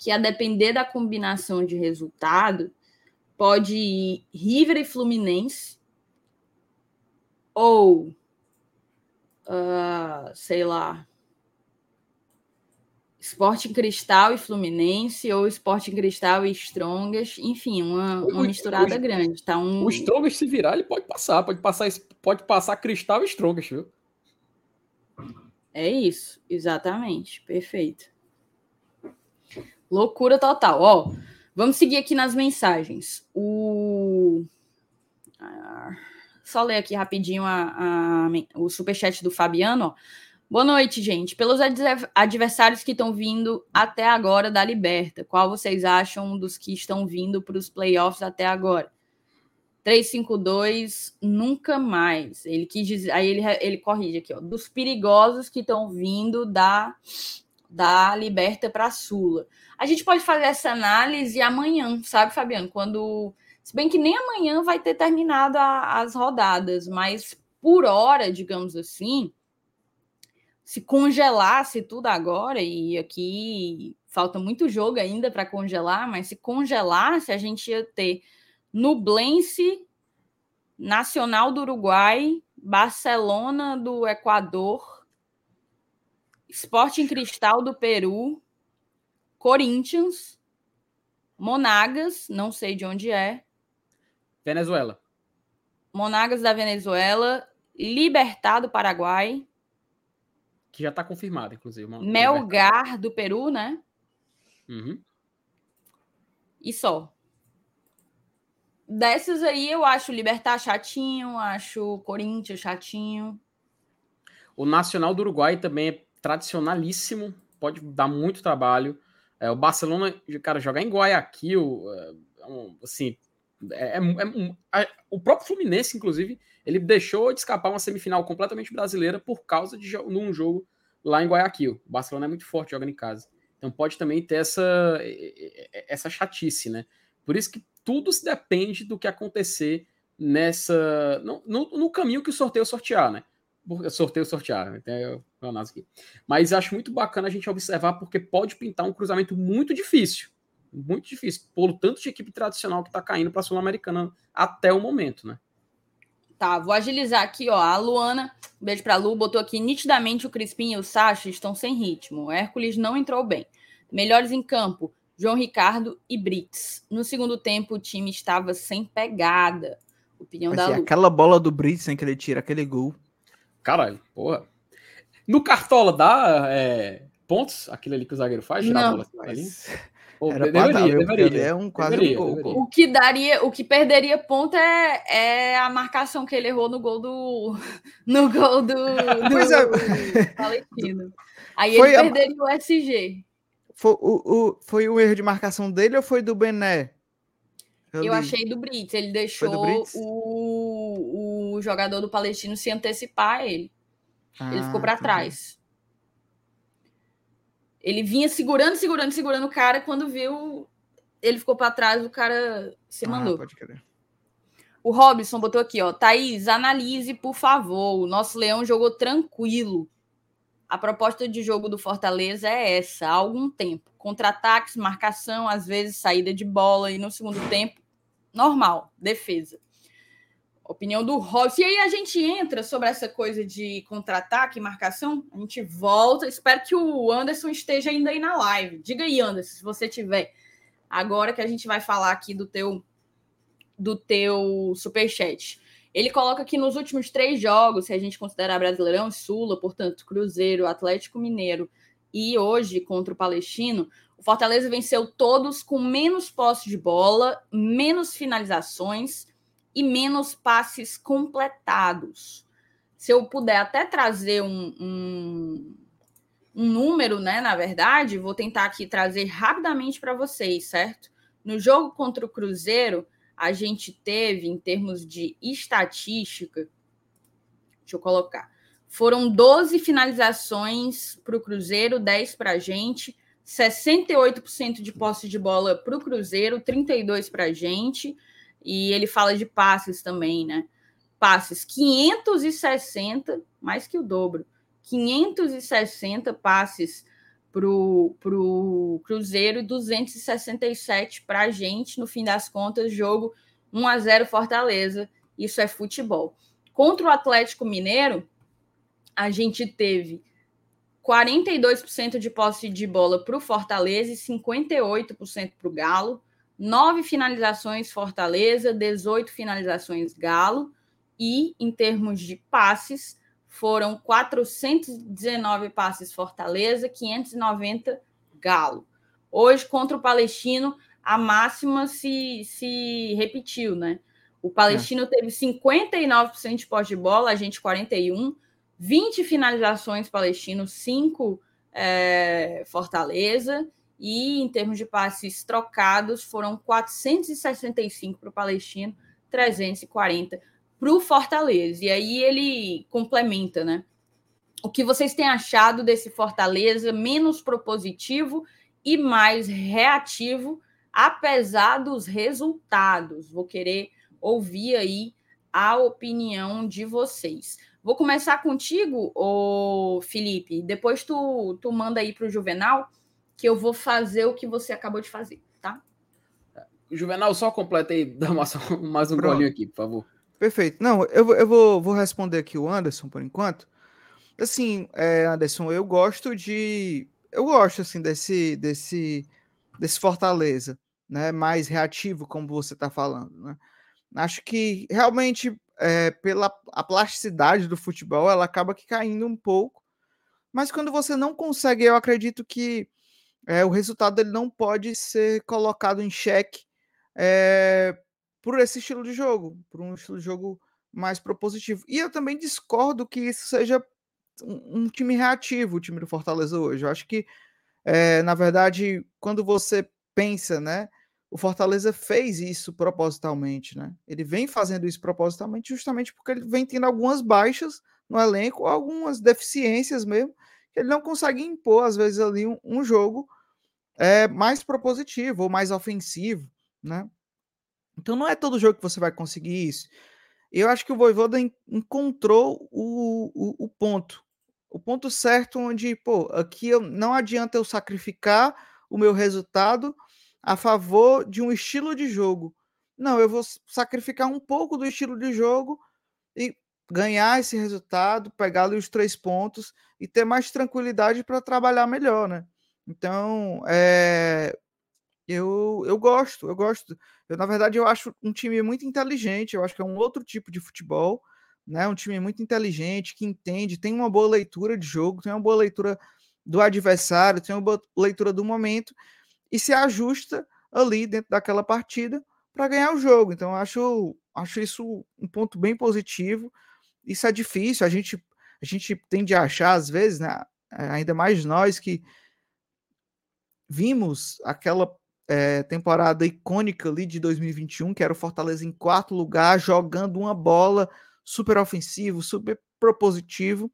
que a depender da combinação de resultado, pode ir River e Fluminense, ou, uh, sei lá, Sporting Cristal e Fluminense, ou Sporting Cristal e Strongest, enfim, uma, uma o, misturada o, grande. Tá um... O Strongest, se virar, ele pode passar, pode passar, pode passar Cristal e Strongest, viu? É isso, exatamente, perfeito. Loucura total. Ó, vamos seguir aqui nas mensagens. O. Ah, só ler aqui rapidinho a, a, o superchat do Fabiano. Ó. Boa noite, gente. Pelos adversários que estão vindo até agora da Liberta, qual vocês acham dos que estão vindo para os playoffs até agora? 352, nunca mais. Ele quis dizer, aí ele, ele corrige aqui, ó, dos perigosos que estão vindo da da Liberta para a Sula. A gente pode fazer essa análise amanhã, sabe, Fabiano? Quando. Se bem que nem amanhã vai ter terminado a, as rodadas, mas por hora, digamos assim, se congelasse tudo agora, e aqui falta muito jogo ainda para congelar, mas se congelasse, a gente ia ter Nublense, Nacional do Uruguai, Barcelona do Equador, Sporting Cristal do Peru, Corinthians, Monagas, não sei de onde é. Venezuela. Monagas da Venezuela, Libertad do Paraguai. Que já está confirmado, inclusive. Melgar do Peru, né? Uhum. E só. Dessas aí, eu acho Libertar chatinho, acho Corinthians chatinho. O Nacional do Uruguai também é tradicionalíssimo, pode dar muito trabalho. É, o Barcelona, cara, jogar em Guayaquil, é, é assim, é, é, o próprio Fluminense, inclusive, ele deixou de escapar uma semifinal completamente brasileira por causa de um jogo lá em Guayaquil. O Barcelona é muito forte jogando em casa. Então pode também ter essa, essa chatice, né? Por isso que tudo se depende do que acontecer nessa. No, no, no caminho que o sorteio sortear, né? sorteio sortear, até aqui. Mas acho muito bacana a gente observar porque pode pintar um cruzamento muito difícil. Muito difícil, pelo tanto de equipe tradicional que está caindo para a Sul-Americana até o momento, né? Tá, vou agilizar aqui, ó. A Luana, um beijo pra Lu, botou aqui nitidamente o Crispim e o Sacha estão sem ritmo. O Hércules não entrou bem. Melhores em campo, João Ricardo e Brits. No segundo tempo, o time estava sem pegada. Opinião Mas da Lu. Aquela bola do Brits em que ele tira aquele gol. Caralho, porra. No Cartola dá é, pontos, aquilo ali que o zagueiro faz, tirar a bola ali? Pô, Era deveria, dar, deveria. É um quase deveria, um gol. O que daria, o que perderia ponto é, é a marcação que ele errou no gol do no gol do, do pois é. Palestino. Aí foi ele a... perderia o SG. Foi o, o, foi o erro de marcação dele ou foi do Bené? Eu, eu achei do Brits. Ele deixou Brits? O, o jogador do Palestino se antecipar a ele. Ah, ele ficou para trás. Ele vinha segurando, segurando, segurando o cara. Quando viu, ele ficou para trás, o cara se ah, mandou. Pode crer. O Robson botou aqui, ó. Thaís, analise, por favor. O nosso Leão jogou tranquilo. A proposta de jogo do Fortaleza é essa, há algum tempo. Contra-ataques, marcação, às vezes saída de bola, e no segundo tempo, normal, defesa. Opinião do Robson. E aí a gente entra sobre essa coisa de contra-ataque, marcação. A gente volta. Espero que o Anderson esteja ainda aí na live. Diga aí, Anderson, se você tiver. Agora que a gente vai falar aqui do teu do teu superchat. Ele coloca que nos últimos três jogos, se a gente considerar Brasileirão e Sula, portanto, Cruzeiro, Atlético Mineiro e hoje contra o Palestino, o Fortaleza venceu todos com menos posse de bola, menos finalizações e menos passes completados. Se eu puder até trazer um, um, um número, né? Na verdade, vou tentar aqui trazer rapidamente para vocês, certo? No jogo contra o Cruzeiro, a gente teve, em termos de estatística, deixa eu colocar, foram 12 finalizações para o Cruzeiro, 10 para a gente, 68% de posse de bola para o Cruzeiro, 32% para a gente, e ele fala de passes também, né? Passes 560, mais que o dobro, 560 passes para o Cruzeiro e 267 para a gente. No fim das contas, jogo 1 a 0 Fortaleza. Isso é futebol. Contra o Atlético Mineiro, a gente teve 42% de posse de bola para o Fortaleza e 58% para o Galo. Nove finalizações Fortaleza, 18 finalizações Galo. E em termos de passes, foram 419 passes Fortaleza, 590 Galo. Hoje, contra o Palestino, a máxima se, se repetiu, né? O Palestino é. teve 59% de posse de bola, a gente 41%, 20 finalizações Palestino, 5 é, Fortaleza, e em termos de passes trocados, foram 465 para o Palestino, 340 para o Fortaleza. E aí ele complementa, né? O que vocês têm achado desse Fortaleza menos propositivo e mais reativo, apesar dos resultados? Vou querer ouvir aí a opinião de vocês. Vou começar contigo, ô Felipe. Depois tu, tu manda aí para o Juvenal, que eu vou fazer o que você acabou de fazer, tá? Juvenal, só completa aí, dá mais, mais um Pronto. golinho aqui, por favor. Perfeito. Não, eu, eu vou, vou responder aqui o Anderson por enquanto. Assim, é, Anderson, eu gosto de. Eu gosto, assim, desse, desse, desse Fortaleza, né? Mais reativo, como você está falando, né? Acho que realmente, é, pela a plasticidade do futebol, ela acaba que caindo um pouco. Mas quando você não consegue, eu acredito que é, o resultado ele não pode ser colocado em xeque é, por esse estilo de jogo, por um estilo de jogo mais propositivo. E eu também discordo que isso seja um, um time reativo, o time do Fortaleza hoje. Eu acho que, é, na verdade, quando você pensa, né, o Fortaleza fez isso propositalmente, né? Ele vem fazendo isso propositalmente justamente porque ele vem tendo algumas baixas no elenco, algumas deficiências mesmo, que ele não consegue impor, às vezes, ali um, um jogo é, mais propositivo ou mais ofensivo, né? Então não é todo jogo que você vai conseguir isso. Eu acho que o Voivoda encontrou o, o, o ponto. O ponto certo onde, pô, aqui eu, não adianta eu sacrificar o meu resultado a favor de um estilo de jogo. Não, eu vou sacrificar um pouco do estilo de jogo e ganhar esse resultado, pegar os três pontos e ter mais tranquilidade para trabalhar melhor, né? Então, é, eu, eu gosto, eu gosto. Eu, na verdade, eu acho um time muito inteligente, eu acho que é um outro tipo de futebol, né? Um time muito inteligente, que entende, tem uma boa leitura de jogo, tem uma boa leitura do adversário, tem uma boa leitura do momento e se ajusta ali dentro daquela partida para ganhar o jogo. Então, acho, acho isso um ponto bem positivo. Isso é difícil, a gente, a gente tende a achar, às vezes, né? ainda mais nós que vimos aquela é, temporada icônica ali de 2021, que era o Fortaleza em quarto lugar, jogando uma bola super ofensivo, super propositivo.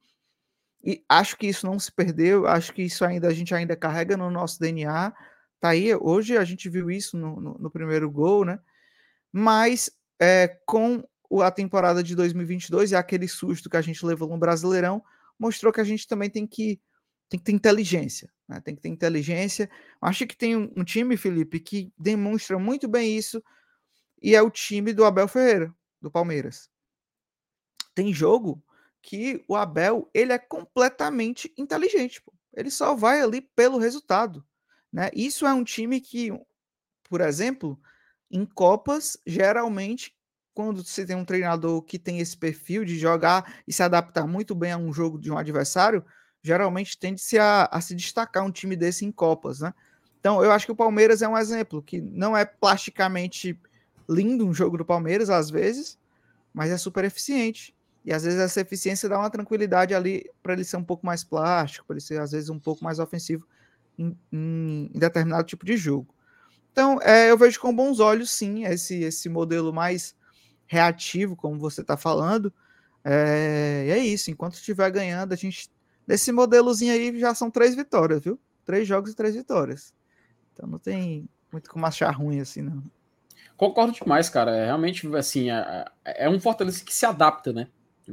E acho que isso não se perdeu, acho que isso ainda a gente ainda carrega no nosso DNA. Tá aí, hoje a gente viu isso no, no, no primeiro gol, né? Mas é, com a temporada de 2022 e aquele susto que a gente levou no Brasileirão, mostrou que a gente também tem que tem que ter inteligência, né? tem que ter inteligência. Acho que tem um, time, Felipe, que demonstra muito bem isso, e é o time do Abel Ferreira, do Palmeiras. Tem jogo que o Abel ele é completamente inteligente, pô. ele só vai ali pelo resultado. Né? Isso é um time que, por exemplo, em Copas, geralmente, quando você tem um treinador que tem esse perfil de jogar e se adaptar muito bem a um jogo de um adversário, geralmente tende-se a, a, se destacar um time desse em Copas, né? Então, eu acho que o Palmeiras é um exemplo que não é plasticamente lindo um jogo do Palmeiras, às vezes, mas é super eficiente. E às vezes essa eficiência dá uma tranquilidade ali para ele ser um pouco mais plástico, para ele ser às vezes um pouco mais ofensivo em, em, em determinado tipo de jogo. Então, é, eu vejo com bons olhos, sim, esse, esse modelo mais reativo, como você está falando. É, é isso. Enquanto estiver ganhando, a gente Nesse modelozinho aí já são três vitórias, viu? Três jogos e três vitórias. Então não tem muito como achar ruim assim, não. Concordo demais, cara. É, realmente, assim, é, é, um Fortaleza que se adapta, né?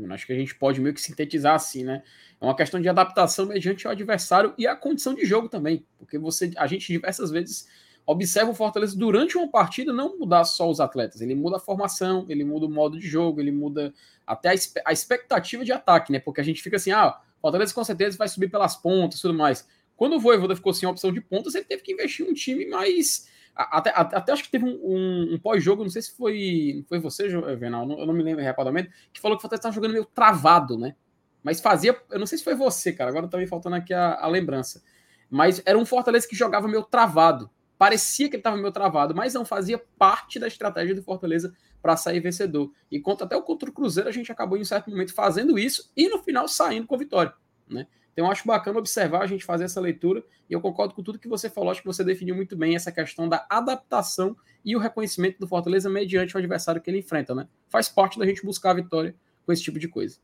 Acho que a gente pode meio que sintetizar assim, né? É uma questão de adaptação mediante o adversário e a condição de jogo também. Porque você, a gente diversas vezes observa o Fortaleza durante uma partida não mudar só os atletas, ele muda a formação, ele muda o modo de jogo, ele muda até a, a expectativa de ataque, né? Porque a gente fica assim, ah, Fortaleza com certeza vai subir pelas pontas e tudo mais. Quando o Voivoda ficou sem opção de pontas, ele teve que investir um time mais. Até, até, até acho que teve um, um, um pós-jogo, não sei se foi, foi você, Venal, eu não me lembro rapidamente, que falou que o Fortaleza estava jogando meio travado, né? Mas fazia. Eu não sei se foi você, cara, agora tá me faltando aqui a, a lembrança. Mas era um Fortaleza que jogava meio travado. Parecia que ele estava meio travado, mas não fazia parte da estratégia do Fortaleza para sair vencedor. E contra até o contra o Cruzeiro, a gente acabou em certo momento fazendo isso e no final saindo com vitória. Né? Então, acho bacana observar a gente fazer essa leitura e eu concordo com tudo que você falou. Acho que você definiu muito bem essa questão da adaptação e o reconhecimento do Fortaleza mediante o adversário que ele enfrenta. Né? Faz parte da gente buscar a vitória com esse tipo de coisa.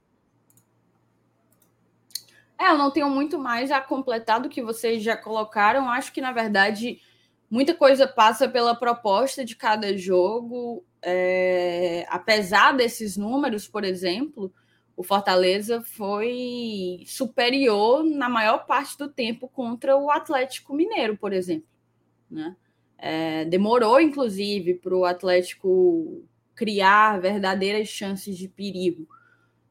É, eu não tenho muito mais a completar do que vocês já colocaram. Acho que, na verdade, muita coisa passa pela proposta de cada jogo. É, apesar desses números, por exemplo, o Fortaleza foi superior na maior parte do tempo contra o Atlético Mineiro, por exemplo. Né? É, demorou, inclusive, para o Atlético criar verdadeiras chances de perigo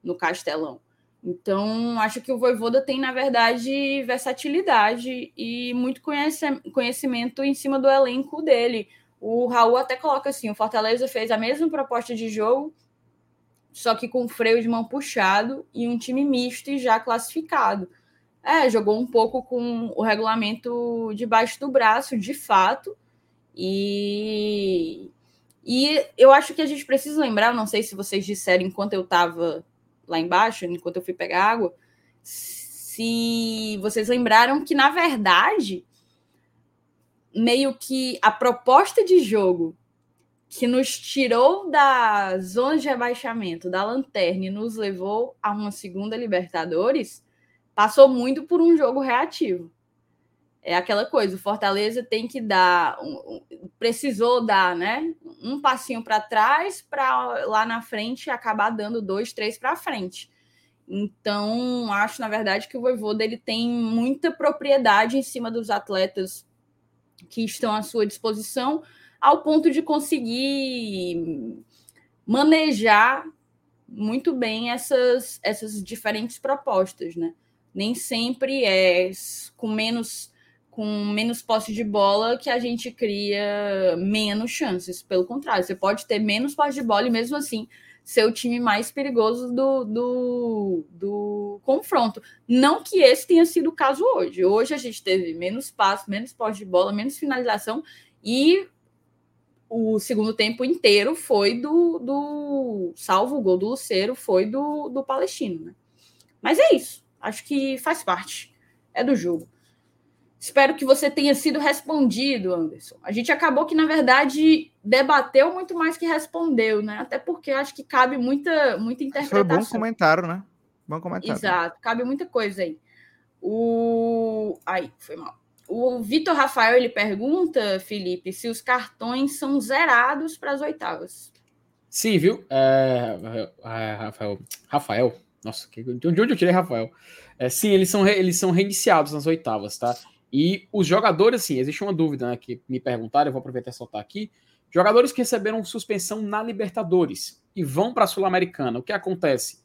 no Castelão. Então, acho que o Voivoda tem, na verdade, versatilidade e muito conhecimento em cima do elenco dele. O Raul até coloca assim: o Fortaleza fez a mesma proposta de jogo só que com freio de mão puxado e um time misto e já classificado. É, jogou um pouco com o regulamento debaixo do braço, de fato. E, e eu acho que a gente precisa lembrar, não sei se vocês disseram enquanto eu estava lá embaixo, enquanto eu fui pegar água, se vocês lembraram que, na verdade, meio que a proposta de jogo que nos tirou da zona de rebaixamento, da lanterna e nos levou a uma segunda Libertadores, passou muito por um jogo reativo. É aquela coisa, o Fortaleza tem que dar, precisou dar, né, um passinho para trás para lá na frente acabar dando dois, três para frente. Então, acho na verdade que o Voivoda ele tem muita propriedade em cima dos atletas que estão à sua disposição, ao ponto de conseguir manejar muito bem essas, essas diferentes propostas, né? Nem sempre é com menos com menos posse de bola que a gente cria menos chances. Pelo contrário, você pode ter menos posse de bola e mesmo assim ser o time mais perigoso do, do, do confronto. Não que esse tenha sido o caso hoje. Hoje a gente teve menos passo, menos posse de bola, menos finalização e o segundo tempo inteiro foi do, do salvo o gol do Luceiro, foi do, do Palestino, né? Mas é isso. Acho que faz parte. É do jogo. Espero que você tenha sido respondido, Anderson. A gente acabou que, na verdade, debateu muito mais que respondeu, né? Até porque acho que cabe muita, muita interpretação. Foi bom comentário, né? Bom comentário. Exato, cabe muita coisa aí. O. Aí, foi mal. O Vitor Rafael ele pergunta, Felipe, se os cartões são zerados para as oitavas. Sim, viu? É, Rafael, Rafael, nossa, de onde eu tirei Rafael? É, sim, eles são, eles são reiniciados nas oitavas, tá? E os jogadores, assim, existe uma dúvida né, que me perguntaram, eu vou aproveitar e soltar aqui. Jogadores que receberam suspensão na Libertadores e vão para a Sul-Americana, o que acontece?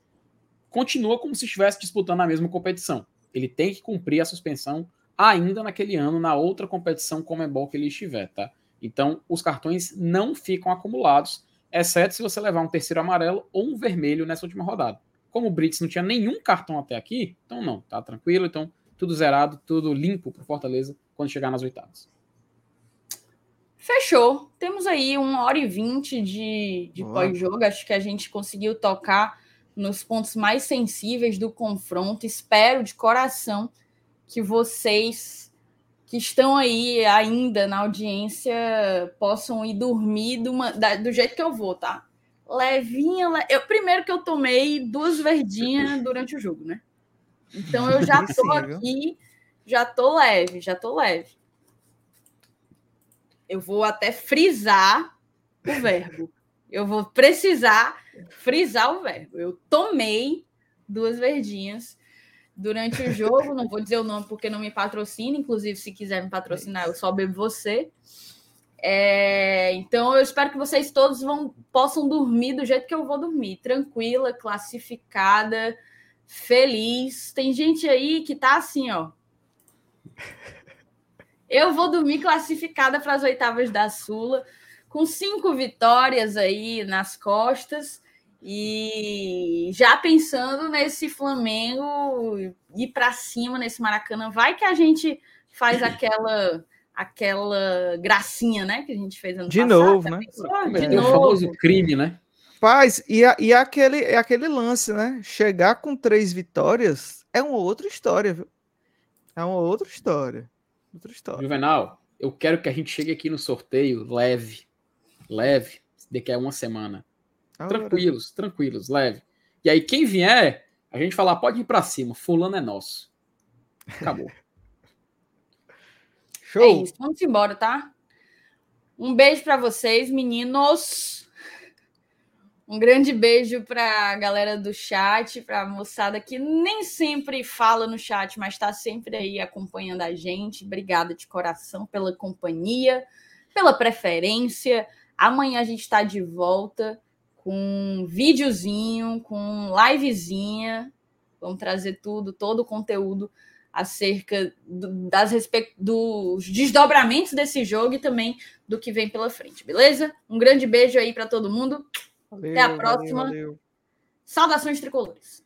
Continua como se estivesse disputando a mesma competição. Ele tem que cumprir a suspensão ainda naquele ano, na outra competição Comembol que ele estiver, tá? Então, os cartões não ficam acumulados, exceto se você levar um terceiro amarelo ou um vermelho nessa última rodada. Como o Brits não tinha nenhum cartão até aqui, então não, tá tranquilo, então tudo zerado, tudo limpo para Fortaleza quando chegar nas oitavas. Fechou. Temos aí uma hora e vinte de, de pós-jogo. Acho que a gente conseguiu tocar nos pontos mais sensíveis do confronto. Espero de coração que vocês que estão aí ainda na audiência possam ir dormir do, uma, da, do jeito que eu vou, tá? Levinha, le... eu primeiro que eu tomei duas verdinhas durante o jogo, né? Então eu já tô aqui, já tô leve, já tô leve. Eu vou até frisar o verbo. Eu vou precisar frisar o verbo. Eu tomei duas verdinhas durante o jogo. Não vou dizer o nome porque não me patrocina. Inclusive, se quiser me patrocinar, eu só bebo você. É, então, eu espero que vocês todos vão, possam dormir do jeito que eu vou dormir, tranquila, classificada, feliz. Tem gente aí que tá assim, ó. Eu vou dormir classificada para as oitavas da Sula, com cinco vitórias aí nas costas e já pensando nesse Flamengo ir para cima nesse Maracanã, vai que a gente faz aquela aquela gracinha, né, que a gente fez ano de passado. Novo, né? De novo, O famoso crime, né? Paz, e, a, e aquele, é aquele lance, né? Chegar com três vitórias é uma outra história, viu? É uma outra história. Outra história. Juvenal, eu quero que a gente chegue aqui no sorteio leve. Leve, daqui a uma semana Tranquilos, tranquilos, leve. E aí, quem vier, a gente falar, pode ir para cima, fulano é nosso. Acabou. Show. É isso, vamos embora, tá? Um beijo para vocês, meninos. Um grande beijo para a galera do chat, para a moçada que nem sempre fala no chat, mas está sempre aí acompanhando a gente. Obrigada de coração pela companhia, pela preferência. Amanhã a gente está de volta com um videozinho, com livezinha. Vamos trazer tudo, todo o conteúdo acerca do, das dos desdobramentos desse jogo e também do que vem pela frente, beleza? Um grande beijo aí para todo mundo. Valeu, Até a próxima. Valeu, valeu. Saudações tricolores.